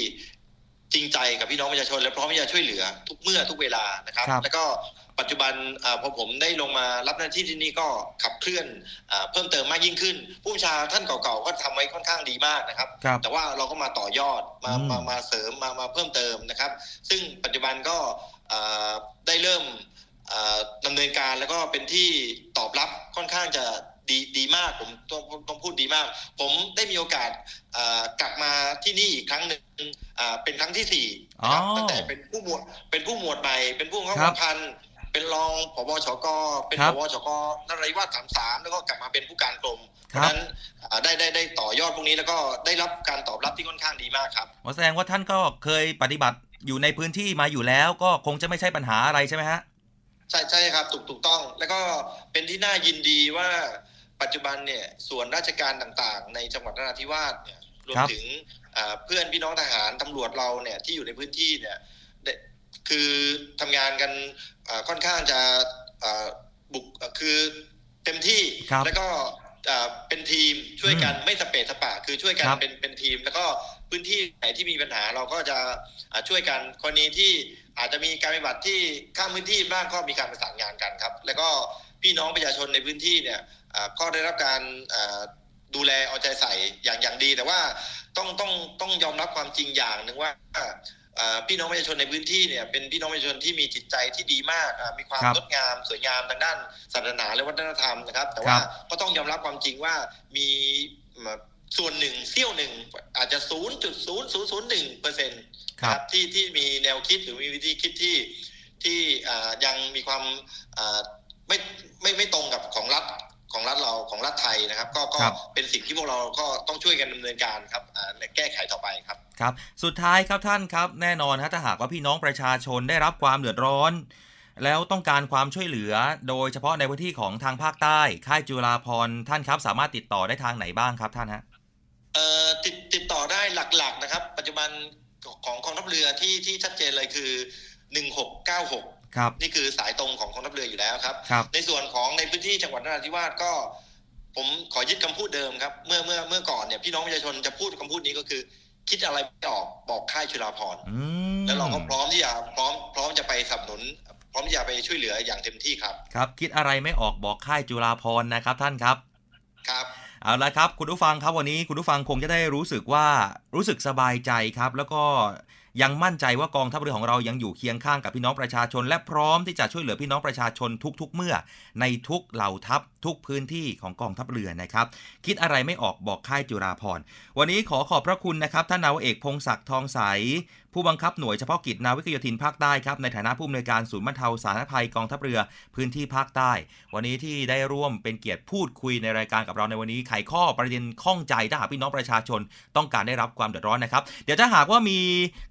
จริงใจกับพี่น้องประชาชนและพร้อมที่จะช่วยเหลือทุกเมื่อทุกเวลานะครับครับแล้วก็ปัจจุบันเออพอผมได้ลงมารับหน้าที่ที่นี่ก็ขับเคลื่อนเออเพิ่มเติมมากยิ่งขึ้น ผู้บัญชาท่านเก่าๆก็ทำไว้ค่อนข้างดีมากนะครับครับแต่ว่าเราก็มาต่อยอดมาอืมมามาเสริมมามาเพิ่มเติมนะครับ ซึ่งปัจจุบันก็เอ่อได้เริ่มเอ่อดำเนินการแล้วก็เป็นที่ตอบรับค่อนข้างจะ ดีดีมากผมต้องต้องพูดดีมาก ผมได้มีโอกาสเอ่อกลับมาที่นี่อีกครั้งหนึ่งอ่าเป็นครั้งที่สี่นะครับอ๋อตั้งแต่เป็นผู้หมวดเป็นผู้หมวดใหม่ เป็นผู้เข้าครับพันเป็นรองผบชกเป็นครัผบบชกนราธิวาสสามสามแล้วก็กลับมาเป็นผู้การกรมเพครับราะฉะนั้นอ่าได้ได้ได้ต่อยอดพวกนี้แล้วก็ได้รับการตอบรับที่ค่อนข้างดีมากครับหมอแสดงว่าท่านก็เคยปฏิบัติอยู่ในพื้นที่มาอยู่แล้วก็คงจะไม่ใช่ปัญหาอะไรใช่ไหมฮะใช่ใช่ครับถูกถูกต้อง แล้วก็เป็นที่น่ายินดีว่า ปัจจุบันเนี่ยส่วนราชการต่างๆ ในจังหวัดนราธิวาสเนี่ยรวมครับถึงอ่าเพื่อนพี่น้องทหารตำรวจเราเนี่ยที่อยู่ในพื้นที่เนี่ยได้คือทำงานกันอ่าค่อนข้างจะอ่าบุกอ่าคือเต็มที่ครับแล้วก็อ่าเป็นทีมช่วยกันไม่สเปะสปะ คือช่วยกันครับเป็นเป็นทีม แล้วก็พื้นที่ไหนที่มีปัญหาเราก็จะอ่าช่วยกันกรณีที่อาจจะมีการปฏิบัติที่ข้ามพื้นที่บ้างก็มีการประสานงานกันครับ แล้วก็พี่น้องประชาชนในพื้นที่เนี่ยอ่า ก็ได้รับการอ่าดูแลเอาใจใส่อย่างอย่างดี แต่ว่าต้องต้องต้องยอมรับความจริงอย่างหนึ่งว่าอ่าพี่น้องประชาชนในพื้นที่เนี่ยเป็นพี่น้องประชาชนที่มีจิตใจที่ดีมากอ่ามีความครับงดงามสวยงามทางด้านศาสนาและวัฒนธรรมนะครับ แต่ว่าครับก็ต้องยอมรับความจริงว่ามีส่วนหนึ่งเสี้ยวหนึ่งอาจจะ 0.0001เปอร์เซ็นต์ครับที่ที่มีแนวคิดหรือมีวิธีคิดที่ที่อ่ายังมีความอ่าไม่ไม่ไม่ตรงกับของรัฐ ของรัฐเราของรัฐไทยนะครับ ก็ก็ครับเป็นสิ่งที่พวกเราก็ต้องช่วยกันดำเนินการครับอ่าและแก้ไขต่อไปครับครับ สุดท้ายครับท่านครับ แน่นอนฮะถ้าหากว่าพี่น้องประชาชนได้รับความเดือดร้อน แล้วต้องการความช่วยเหลือ โดยเฉพาะในพื้นที่ของทางภาคใต้ ค่ายจุฬาพรณ์ท่านครับ สามารถติดต่อได้ทางไหนบ้างครับท่านฮะเอ่อติดติดต่อได้หลักๆนะครับ ปัจจุบันของกองทัพเรือที่ที่ชัดเจนเลยคือ 1696 ครับนี่คือสายตรงของกองทัพเรืออยู่แล้วครับครับในส่วนของในพื้นที่จังหวัดนราธิวาสก็ ผมขอยึดคำพูดเดิมครับ เมื่อเมื่อเมื่อก่อนเนี่ยพี่น้องประชาชนจะพูดคำพูดนี้ก็คือ คิดอะไรไม่ออกบอกค่ายชุลาภรณ์อืมแล้วเราก็พร้อมที่จะพร้อมพร้อมจะไปสนับสนุนพร้อมที่จะไปช่วยเหลืออย่างเต็มที่ครับ ครับ คิดอะไรไม่ออกบอกค่ายจุฬาพรณ์นะครับท่านครับครับเอาละครับ คุณผู้ฟังครับวันนี้คุณผู้ฟังคงจะได้รู้สึกว่ารู้สึกสบายใจครับ แล้วก็ ยังมั่นใจว่ากองทัพเรือของเรายังอยู่เคียงข้างกับพี่น้องประชาชน และพร้อมที่จะช่วยเหลือพี่น้องประชาชนทุกๆ เมื่อในทุกเหล่าทัพ ทุกพื้นที่ของกองทัพเรือนะครับ คิดอะไรไม่ออกบอกค่ายจุฬาภรวันนี้ขอขอบพระคุณนะครับท่านนาวเอกพงศักดิ์ทองใส ผู้บังคับหน่วยเฉพาะกิจนาวิกโยธินภาคใต้ครับในฐานะผู้อำนวยการศูนย์บรรเทาสาธารณภัยกองทัพเรือพื้นที่ภาคใต้ วันนี้ที่ได้ร่วมเป็นเกียรติพูดคุยในรายการกับเราในวันนี้ไขข้อประเด็นข้องใจถ้าหากพี่น้องประชาชนต้องการได้รับความเดือดร้อนนะครับ เดี๋ยวถ้าหากว่ามี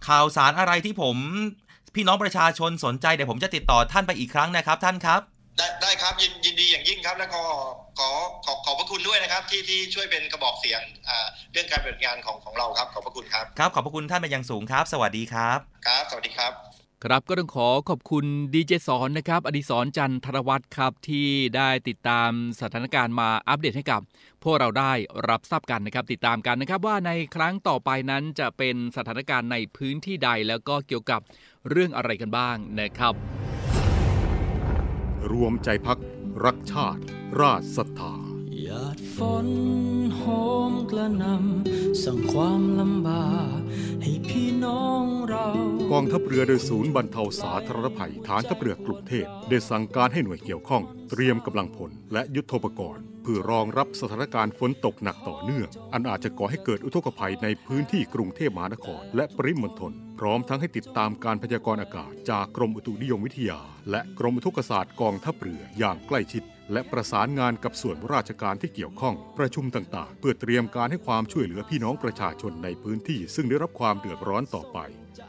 ข่าวสารอะไรที่ผม พี่น้องประชาชนสนใจเดี๋ยวผมจะติดต่อท่านไปอีกครั้งนะครับท่านครับ ได้ได้ครับยินยินดีอย่างยิ่งครับ แล้วก็ขอขอขอบพระคุณด้วยนะครับ ที่ที่ช่วยเป็นกระบอกเสียงอ่าเรื่องการปฏิบัติงานของของเราครับ ขอบพระคุณครับครับขอบพระคุณท่านเป็นอย่างสูงครับ สวัสดีครับครับ สวัสดีครับ ครับก็ต้องขอขอบคุณดีเจสอนนะครับ อดิศรจันทรวัตรครับที่ได้ติดตามสถานการณ์มาอัปเดตให้กับ พวกเราได้รับทราบกันนะครับ ติดตามกันนะครับ ว่าในครั้งต่อไปนั้นจะเป็นสถานการณ์ในพื้นที่ใดแล้วก็เกี่ยวกับเรื่องอะไรกันบ้างนะครับ รวมใจพักรักชาติ ราชศรัทธาหยาดฝนโหมกระหนำสั่งความลำบากให้พี่น้องเรากองทัพเรือโดยศูนย์บรรเทาสาธารณภัย ฐานทัพเรือกรุงเทพได้สั่งการให้หน่วยเกี่ยวข้อง เตรียมกำลังพลและยุทโธปกรณ์ เพื่อรองรับสถานการณ์ฝนตกหนักต่อเนื่อง อันอาจจะก่อให้เกิดอุทกภัยในพื้นที่กรุงเทพมหานคร และปริมณฑลพร้อมทั้งให้ติดตามการพยากรณ์อากาศ จากกรมอุตุนิยมวิทยา และกรมอุทกศาสตร์กองทัพเรืออย่างใกล้ชิด และประสานงานกับส่วนราชการที่เกี่ยวข้อง ประชุมต่างๆ เพื่อเตรียมการให้ความช่วยเหลือพี่น้องประชาชนในพื้นที่ ซึ่งได้รับความเดือดร้อนต่อไป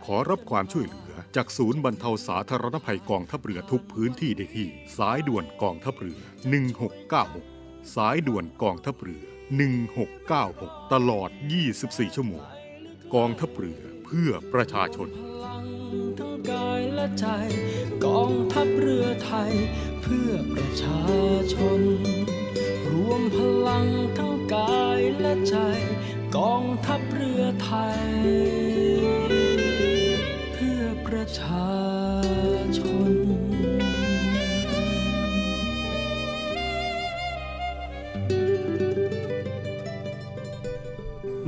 ขอรับความช่วยเหลือ จากศูนย์บรรเทาสาธารณภัยกองทัพเรือทุกพื้นที่ได้ที่ สายด่วนกองทัพเรือ 1696 สายด่วนกองทัพเรือ 1696 ตลอด 24 ชั่วโมง กองทัพเรือเพื่อประชาชน ทั้งกายและใจ กองทัพเรือไทย เพื่อประชาชน รวมพลังทั้งกายและใจ กองทัพเรือไทย เพื่อประชาชน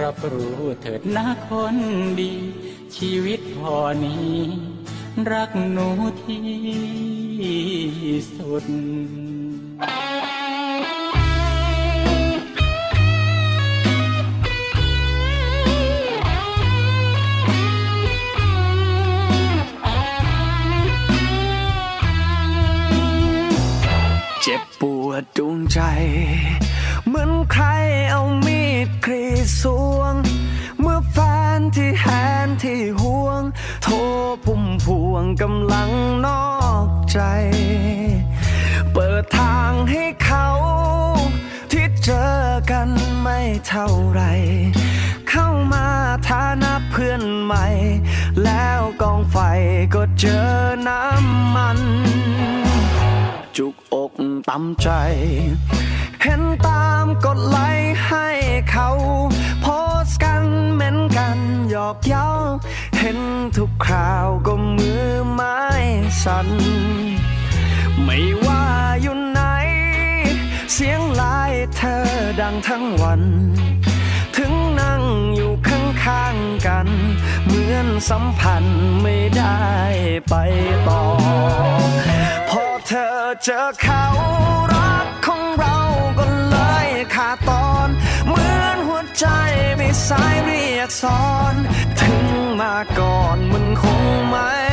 รับรู้เถิดนะคนดี ชีวิตพอนี้ รักหนูที่สุดเจ็บปวดดวงใจ มือนใครเอามีดกรีดสวง เมื่อแฟนที่แหนที่ห่วง โทรพุ่มพวงกำลังนอกใจ เปิดทางให้เขาที่เจอกันไม่เท่าไร เข้ามาฐานะเพื่อนใหม่ แล้วกองไฟก็เจอน้ำมัน จุกอกตำใจ เห็นตามกดไลค์ให้เขา โพสกันเหมือนกันหยอกเย้า เห็นทุกคราวก็มือไม้สั่นไม่ว่าอยู่ไหน เสียงไลน์เธอดังทั้งวัน ข้างกัน เหมือนสัมพันธ์ไม่ได้ไปต่อ พอเธอเจอเขารักของเราก็เลยขาดตอน เหมือนหัวใจไม่สายเรียกสอน ถึงมาก่อนมันคงไม่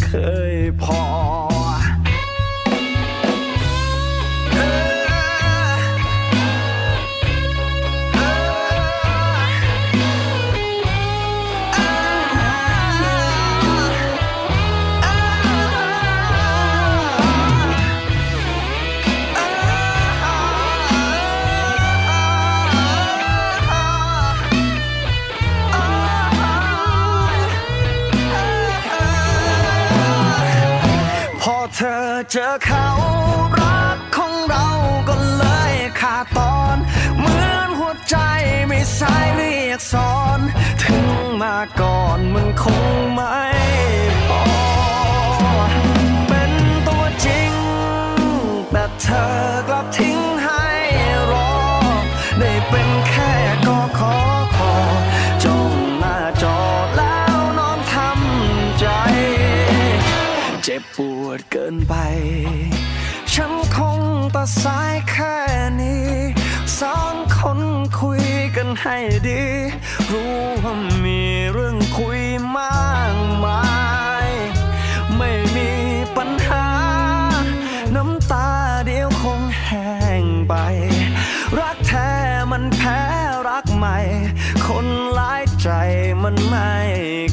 เเรียกสอน ถึงมาก่อนมันคงไม่พอเป็นตัวจริง แต่เธอกลับทิ้งให้รอ ได้เป็นแค่ก็ขอขอจ้องหน้าจอแล้วนอนทำใจ เจ็บปวดเกินไป ฉันคงตัดสายแค่นี้สองคนคุยกันให้ดี รู้ว่ามีเรื่องคุยมากมาย ไม่มีปัญหา น้ำตาเดียวคงแห้งไป รักแท้มันแพ้รักใหม่ คนหลายใจมันไม่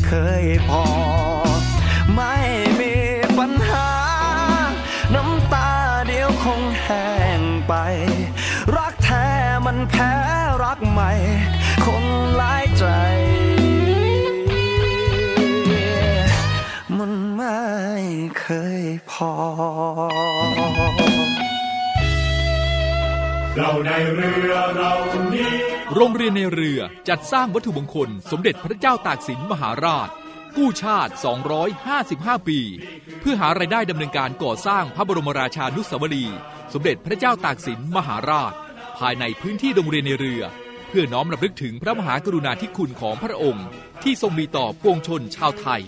เคยพอ ไม่มีปัญหา น้ำตาเดียวคงแห้งไป รักแท้มันแพ้ เราในเรือเรานี้โรงเรียนในเรือจัดสร้างวัตถุมงคล สมเด็จพระเจ้าตากสินมหาราช กู้ชาติ 255 ปี เพื่อหารายได้ดำเนินการก่อสร้างพระบรมราชานุสาวรีย์สมเด็จพระเจ้าตากสินมหาราช ภายในพื้นที่โรงเรียนในเรือ เพื่อน้อมรำลึกถึงพระมหากรุณาธิคุณของพระองค์ ที่ทรงมีต่อปวงชนชาวไทย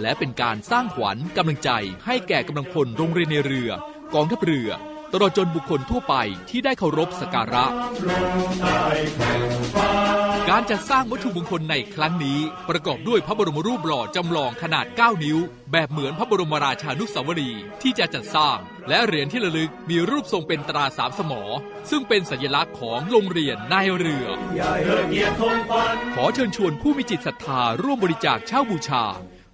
และเป็นการสร้างขวัญกำลังใจให้แก่กำลังพลโรงเรียนในเรือ กองทัพเรือ ตลอดจนบุคคลทั่วไปที่ได้เคารพสักการะ การจัดสร้างวัตถุมงคลในครั้งนี้ ประกอบด้วยพระบรมรูปหล่อจำลองขนาด 9 นิ้ว แบบเหมือนพระบรมราชานุสาวรีย์ที่จะจัดสร้าง และเหรียญที่ระลึกมีรูปทรงเป็นตราสามสมอ ซึ่งเป็นสัญลักษณ์ของโรงเรียนนายเรือ ขอเชิญชวนผู้มีจิตศรัทธาร่วมบริจาคเช่าบูชา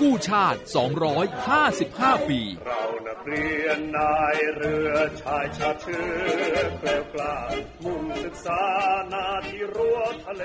กู้ชาติ 255 ปี เรานักเรียนนายเรือชายชาเชื้อเกล้วกล้ามุ่งศึกษานาที่รั้วทะเล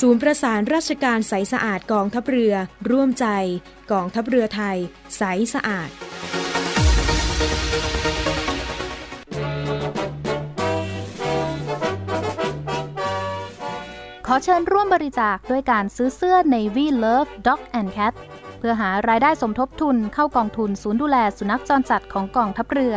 ศูนย์ประสานราชการใสสะอาดกองทัพเรือ ร่วมใจ กองทัพเรือไทย ใสสะอาด ขอเชิญร่วมบริจาคด้วยการซื้อเสื้อ Navy Love Dog and Cat เพื่อหารายได้สมทบทุนเข้ากองทุนศูนย์ดูแลสุนัขจรจัดของกองทัพเรือ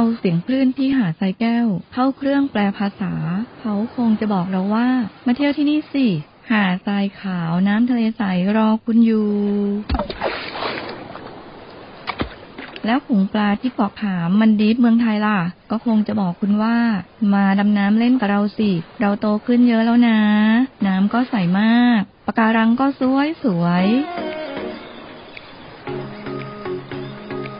เอาเสียงคลื่นที่หาดทรายแก้ว เข้าเครื่องแปลภาษา เขาคงจะบอกเราว่า มาเที่ยวที่นี่สิ หาดทรายขาวน้ำทะเลใสรอคุณอยู่ แล้วขุงปลาที่เกาะขามมันดีดเมืองไทยล่ะ ก็คงจะบอกคุณว่า มาดำน้ำเล่นกับเราสิ เราโตขึ้นเยอะแล้วนะ น้ำก็ใสมากปะการังก็สวยสวย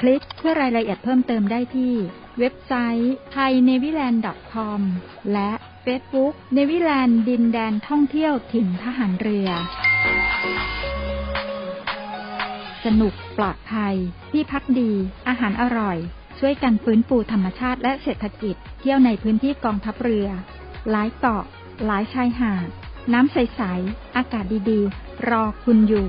คลิกเพื่อรายละเอียดเพิ่มเติมได้ที่ เว็บไซต์ thainewiland.com และ Facebook เนวิแลนด์ดินแดนท่องเที่ยวถิ่นทหารเรือ สนุกปลอดภัย ที่พักดี อาหารอร่อย ช่วยกันฟื้นฟูธรรมชาติและเศรษฐกิจ เที่ยวในพื้นที่กองทัพเรือ หลายเกาะ หลายชายหาด น้ำใส ๆ อากาศดี ๆ รอคุณอยู่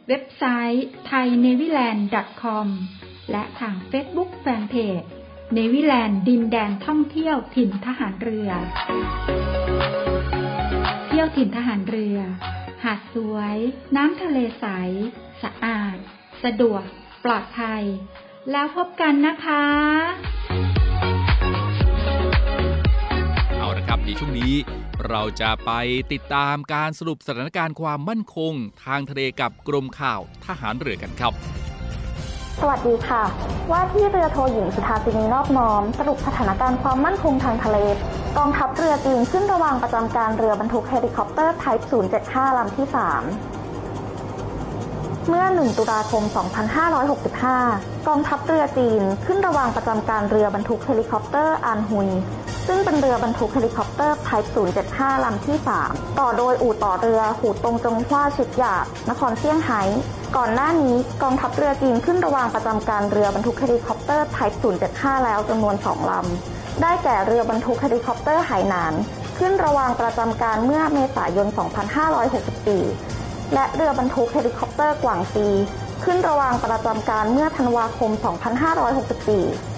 เว็บไซต์ thainewiland.com และทาง Facebook Fanpage เนวิแลนด์ดินแดนท่องเที่ยวถิ่นทหารเรือ เที่ยวถิ่นทหารเรือ หาดสวย น้ำทะเลใส สะอาด สะดวก ปลอดภัย แล้วพบกันนะคะ เอาละครับ ในช่วงนี้เราจะไปติดตามการสรุปสถานการณ์ความมั่นคง ทางทะเลกับกรมข่าวทหารเรือกันครับ สวัสดีค่ะ ว่าที่เรือโทหญิงสุธาสินีนอบน้อม สรุปสถานการณ์ความมั่นคงทางทะเลกองทัพเรือจีนขึ้นระวางประจำการเรือบรรทุกเฮลิคอปเตอร์ Type 075 ลำที่ 3 เมื่อ 1 ตุลาคม 2565 กองทัพเรือจีนขึ้นระวางประจำการเรือบรรทุกเฮลิคอปเตอร์อานฮุย ซึ่งเป็นเรือบรรทุกเฮลิคอปเตอร์ Type 075 ลำที่ 3 ต่อโดยอู่ต่อเรือหูตงจงหัวซึ่งอยู่นครเซี่ยงไฮ้ก่อนหน้านี้กองทัพเรือจีนขึ้นระวางประจำการเรือบรรทุกเฮลิคอปเตอร์ Type 075 แล้วจำนวน 2 ลำ ได้แก่เรือบรรทุกเฮลิคอปเตอร์ไหหนาน ขึ้นระวางประจำการเมื่อเมษายน 2564 และเรือบรรทุกเฮลิคอปเตอร์กวางซี ขึ้นระวางประจำการเมื่อธันวาคม 2564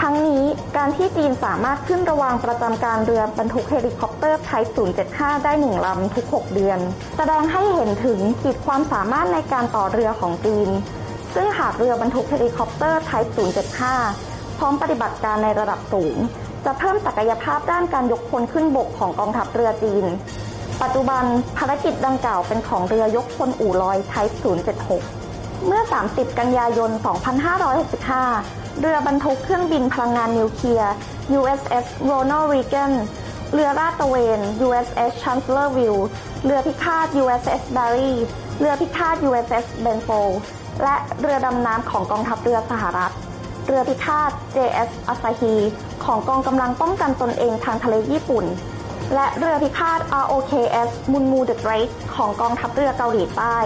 ทั้งนี้การที่จีนสามารถขึ้นระวางประจำการเรือบรรทุกเฮลิคอปเตอร์ Type 075 ได้หนึ่งลำทุก 6 เดือน แสดงให้เห็นถึงขีดความสามารถในการต่อเรือของจีน ซึ่งหากเรือบรรทุกเฮลิคอปเตอร์ Type 075 พร้อมปฏิบัติการในระดับสูง จะเพิ่มศักยภาพด้านการยกพลขึ้นบกของกองทัพเรือจีน ปัจจุบันภารกิจดังกล่าวเป็นของเรือยกพลอู่ลอย Type 076 เมื่อ 30 กันยายน 2565 เรือบรรทุกเครื่องบินพลังงานนิวเคลียร์ USS Ronald Reagan เรือลาดตระเวน USS Chancellorsville เรือพิฆาต USS Barry เรือพิฆาต USS Benfold และเรือดำน้ำของกองทัพเรือสหรัฐ เรือพิฆาต JS Asahi ของกองกำลังป้องกันตนเองทางทะเลญี่ปุ่น และเรือพิฆาต ROKS Munmu the Great ของกองทัพเรือเกาหลีใต้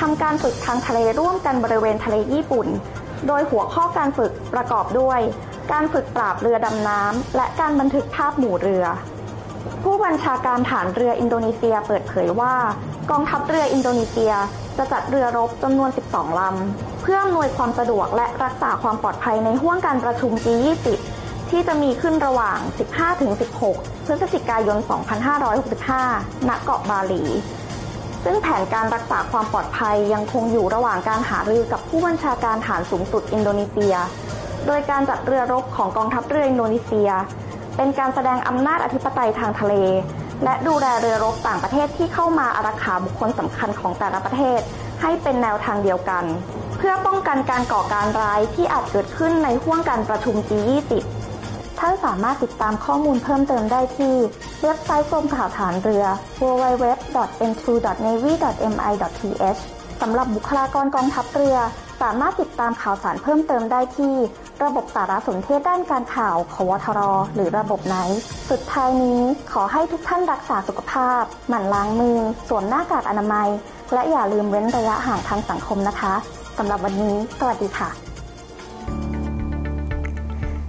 ทำการฝึกทางทะเลร่วมกันบริเวณทะเลญี่ปุ่น โดยหัวข้อการฝึกประกอบด้วย การฝึกปราบเรือดำน้ำและการบันทึกภาพหมู่เรือ ผู้บัญชาการฐานเรืออินโดนีเซียเปิดเผยว่า กองทัพเรืออินโดนีเซียจะจัดเรือรบจำนวน 12 ลำ เพื่ออำนวยความสะดวกและรักษาความปลอดภัยในห้วงการประชุม G20 ที่จะมีขึ้นระหว่าง 15-16 พฤศจิกายน 2565 ณ เกาะบาหลี ซึ่งแผนการรักษาความปลอดภัยยังคงอยู่ระหว่างการหารือกับผู้บัญชาการฐานสูงสุดอินโดนีเซีย โดยการจัดเรือรบของกองทัพเรืออินโดนีเซีย เป็นการแสดงอำนาจอธิปไตยทางทะเล และดูแลเรือรบต่างประเทศที่เข้ามาอารักขาบุคคลสำคัญของแต่ละประเทศ ให้เป็นแนวทางเดียวกัน เพื่อป้องกันการก่อการร้ายที่อาจเกิดขึ้นในห้วงการประชุม G20 ท่านสามารถติดตามข้อมูลเพิ่มเติมได้ที่ เว็บไซต์กรมข่าวฐานเรือ www.n2.navy.mi.th สำหรับบุคลากรกองทัพเรือ สามารถติดตามข่าวสารเพิ่มเติมได้ที่ ระบบสารสนเทศด้านการข่าวขวทร หรือระบบไหน สุดท้ายนี้ขอให้ทุกท่านรักษาสุขภาพ หมั่นล้างมือ สวมหน้ากากอนามัย และอย่าลืมเว้นระยะห่างทางสังคมนะคะสำหรับวันนี้ สวัสดีค่ะ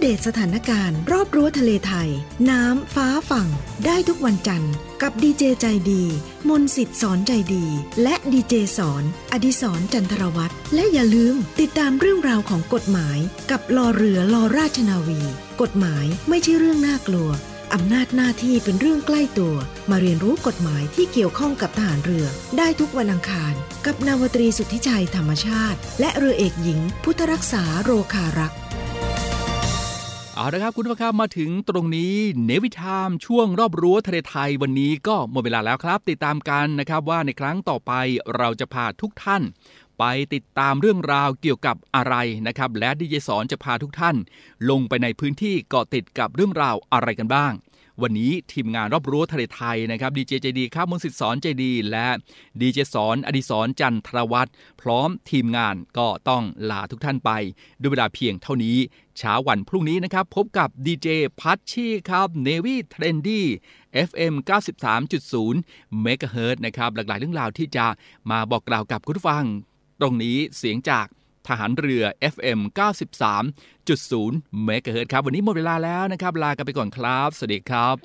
เดตสถานการณ์ รอบรั้วทะเลไทย น้ำฟ้าฝั่ง ได้ทุกวันจันทร์ กับดีเจใจดี มนสิทธิ์สอนใจดี และดีเจสอน อดิสรจันทรวัตรและอย่าลืมติดตามเรื่องราวของกฎหมาย กับลอเรือลอราชนาวี กฎหมายไม่ใช่เรื่องน่ากลัวอำนาจหน้าที่เป็นเรื่องใกล้ตัว มาเรียนรู้กฎหมายที่เกี่ยวข้องกับทหารเรือ ได้ทุกวันอังคาร กับนาวตรีสุทธิชัยธรรมชาติ และเรือเอกหญิง พุทธรักษาโรคารักษ์ เอาละครับคุณผู้ชมครับมาถึงตรงนี้เนวิทามช่วงรอบรั้วทะเลไทยวันนี้ก็หมดเวลาแล้วครับ ติดตามกันนะครับว่าในครั้งต่อไปเราจะพาทุกท่าน ไปติดตามเรื่องราวเกี่ยวกับอะไรนะครับ และดีเจสอนจะพาทุกท่าน ลงไปในพื้นที่เกาะติดกับเรื่องราวอะไรกันบ้าง วันนี้ทีมงานรอบรั้วทะเลไทยนะครับดีเจใจดีครับมนสิทธิ์สอนใจดี และดีเจสอนอดิสรจันทรวัตรพร้อมทีมงานก็ต้องลาทุกท่านไป ด้วยเวลาเพียงเท่านี้เช้าวันพรุ่งนี้นะครับ พบกับดีเจพัชชีครับ Navy Trendy FM 93.0 MHz นะครับหลากหลายเรื่องราวที่จะมาบอกกล่าวกับคุณผู้ฟัง ตรงนี้เสียงจาก ทหารเรือ FM 93.0 MHz ครับ วันนี้หมดเวลาแล้วนะครับ ลากันไปก่อนครับ สวัสดีครับ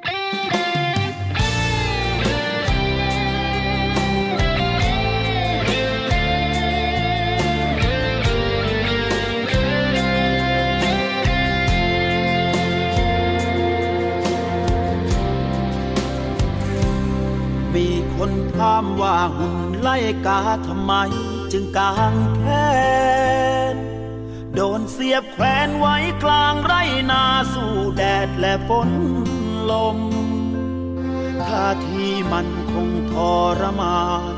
มีคนถามว่าหุ่นไล่กาทำไม จึงกางแขนโดนเสียบแขวนไว้กลางไรนาสู่แดดและฝนลมท่าทีมันคงทรมาน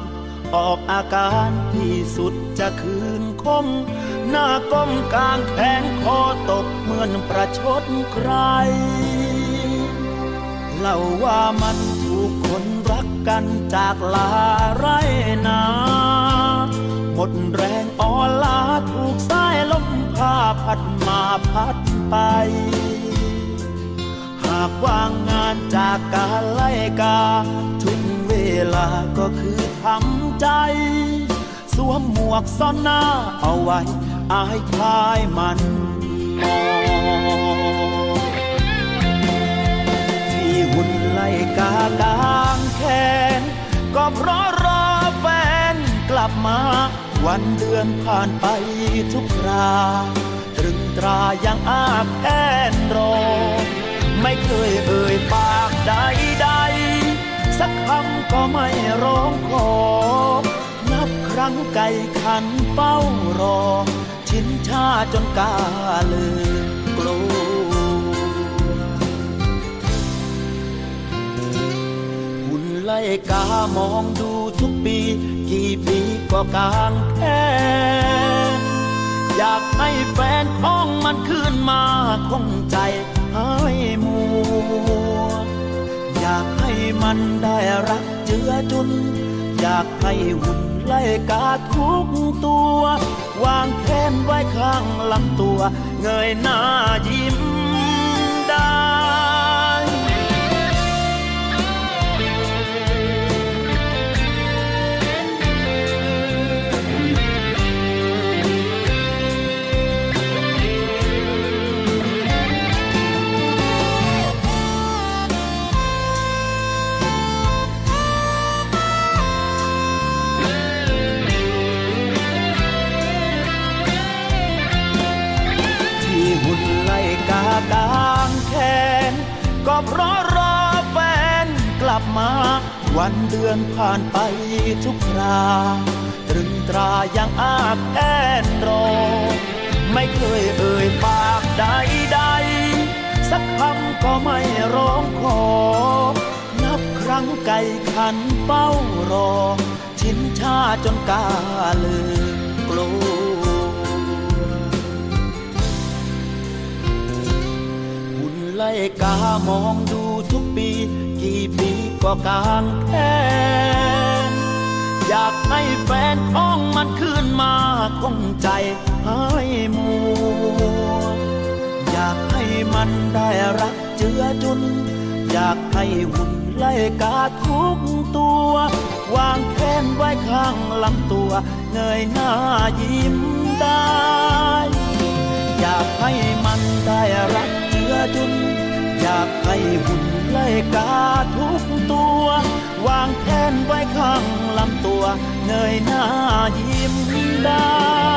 ออกอาการที่สุดจะคืนคม หน้าก้มกลางแขนคอตกเหมือนประชดใคร เล่าว่ามันถูกคนรักกันจากลาไรนา หมดแรงอ่อนลาถูกสายลมพาพัดมาพัดไป หากว่างงานจากการไล่กา ทุกเวลาก็คือทำใจ สวมหมวกซ่อนหน้าเอาไว้ อายคลายมันมองที่หุ่นไล่กากางแขนก็เพราะรอแฟนกลับมา วันเดือนผ่านไปทุกคราตรึงตรายังอาบแอนรอ ไม่เคยเอ่ยปากใดใดสักคำก็ไม่ร้องขอ นับครั้งไก่ขันเป้ารอ ชินชาจนกาลืมกลัวหุ่นไล่กามองดูทุกปี กี่ปีก็กางแขนอยากให้แฟนของมันขึ้นมาคงใจหายมัว อยากให้มันได้รักเจือจุน อยากให้หุ่นไล่กาทุกตัว วางแขนไว้ข้างลำตัว เงยหน้ายิ้มได้ ดือนผ่านไปทุกคราตรึงตรายังอาบแอนรอ ไม่เคยเอ่ยปากใดใดสักคำก็ไม่ร้องขอ นับครั้งไก่ขันเป้ารอ ชินชาจนกาลืมกลัวหุ่นไล่กามองดูทุกปี กี่ปี ก็กางแขนอยากให้แฟนของมันขึ้นมาคงใจใหายมัว อยากให้มันได้รักเจือจุน อยากให้หุ่นไล่กาทุกตัว วางแขนไว้ข้างลำตัว เงยหน้ายิ้มได้ อยากให้มันได้รักเจือจุน อยากให้หุ่น ไล่กาทุกตัว วางแผนไว้ข้างลำตัว เงยหน้ายิ้มได้